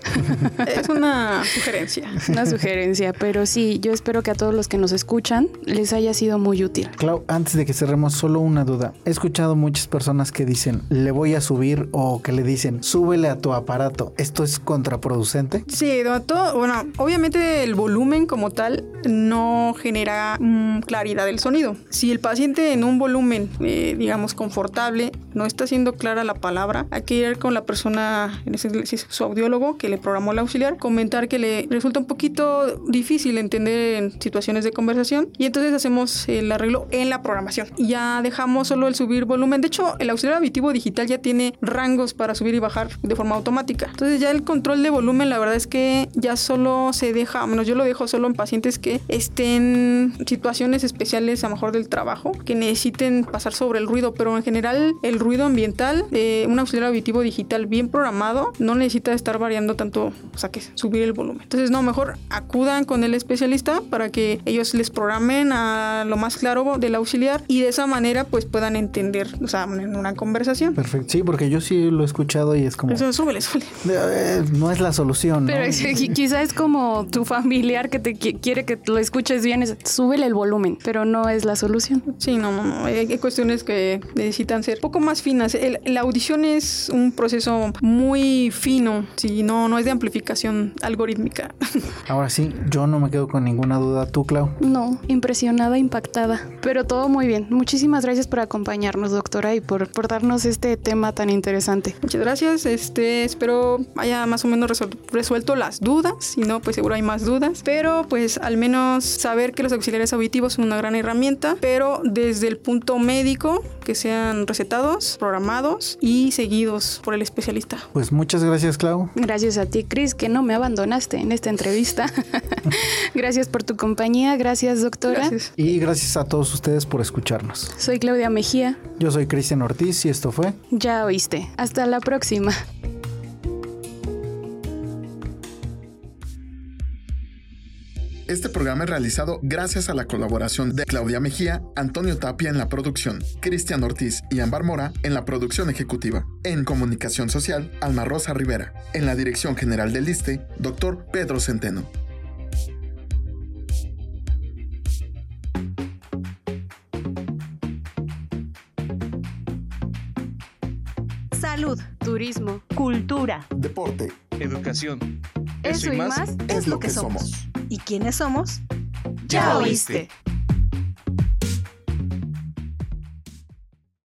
Es una sugerencia. una sugerencia, pero sí, yo espero que a todos los que nos escuchan les haya sido muy útil. Clau, antes de que cerremos, solo una duda. He escuchado muchas personas que dicen, le voy a subir o que le dicen, súbele a tu aparato. ¿Esto es contraproducente? Sí, todo, bueno, obviamente el volumen como tal no genera mm, claridad del sonido. Si el paciente en un volumen, eh, digamos, confortable, no está siendo clara la palabra, hay que ir con la persona, en ese, su audiólogo, que le programó el auxiliar, comentar que le resulta un poquito difícil entender en situaciones de conversación y entonces hacemos el arreglo en la programación. Ya dejamos solo el subir volumen. De hecho, el auxiliar auditivo digital ya tiene rangos para subir y bajar de forma automática. Entonces ya el control de volumen, la verdad es que ya solo se deja, menos yo lo dejo solo en pacientes que estén situaciones especiales, a lo mejor del trabajo, que necesiten pasar sobre el ruido, pero en general el ruido ambiental, eh, un auxiliar auditivo digital bien programado, no necesita estar variando tanto, o sea, que subir el volumen. Entonces, no, mejor acudan con el especialista para que ellos les programen a lo más claro del auxiliar y de esa manera pues puedan entender, o sea, en una conversación. Perfecto. Sí, porque yo sí lo he escuchado y es como, Eso, súbele, súbele. eh, no es la solución. ¿no? Pero es- quizá es como tu familiar que te qui- quiere que lo escuches bien, es, súbele el volumen, pero no es la solución. Sí, no, no, no. Hay, hay cuestiones que necesitan ser un poco más finas. El- la audición es un proceso muy fino, sí, no, no es de amplificación algorítmica. Ahora sí, yo no me quedo con ninguna duda. ¿Tú, Clau? No, impresionada, impactada. Pero todo muy bien. Muchísimas gracias por acompañarnos, doctora, y por, por darnos este tema tan interesante. Muchas gracias. Este, espero haya más o menos resuel- resuelto las dudas. Si no, pues seguro hay más dudas. Pero pues al menos saber que los auxiliares auditivos son una gran herramienta, pero desde el punto médico, que sean recetados, programados y seguidos por el especialista. Pues muchas gracias, Clau. Gracias a ti, Cris, que no me abandonaste en esta entrevista. gracias por tu compañía. Gracias, doctora. Gracias. Y gracias a todos ustedes por escucharnos. Soy Claudia Mejía. Yo soy Cristian Ortiz y esto fue Ya oíste. Hasta la próxima. Este programa es realizado gracias a la colaboración de Claudia Mejía, Antonio Tapia en la producción, Cristian Ortiz y Ambar Mora en la producción ejecutiva. En comunicación social, Alma Rosa Rivera. En la dirección general del ISTE, Dr. Pedro Centeno. Salud, Turismo. cultura. Deporte Educación. Eso y más es lo que somos. ¿Y quiénes somos? Ya oíste.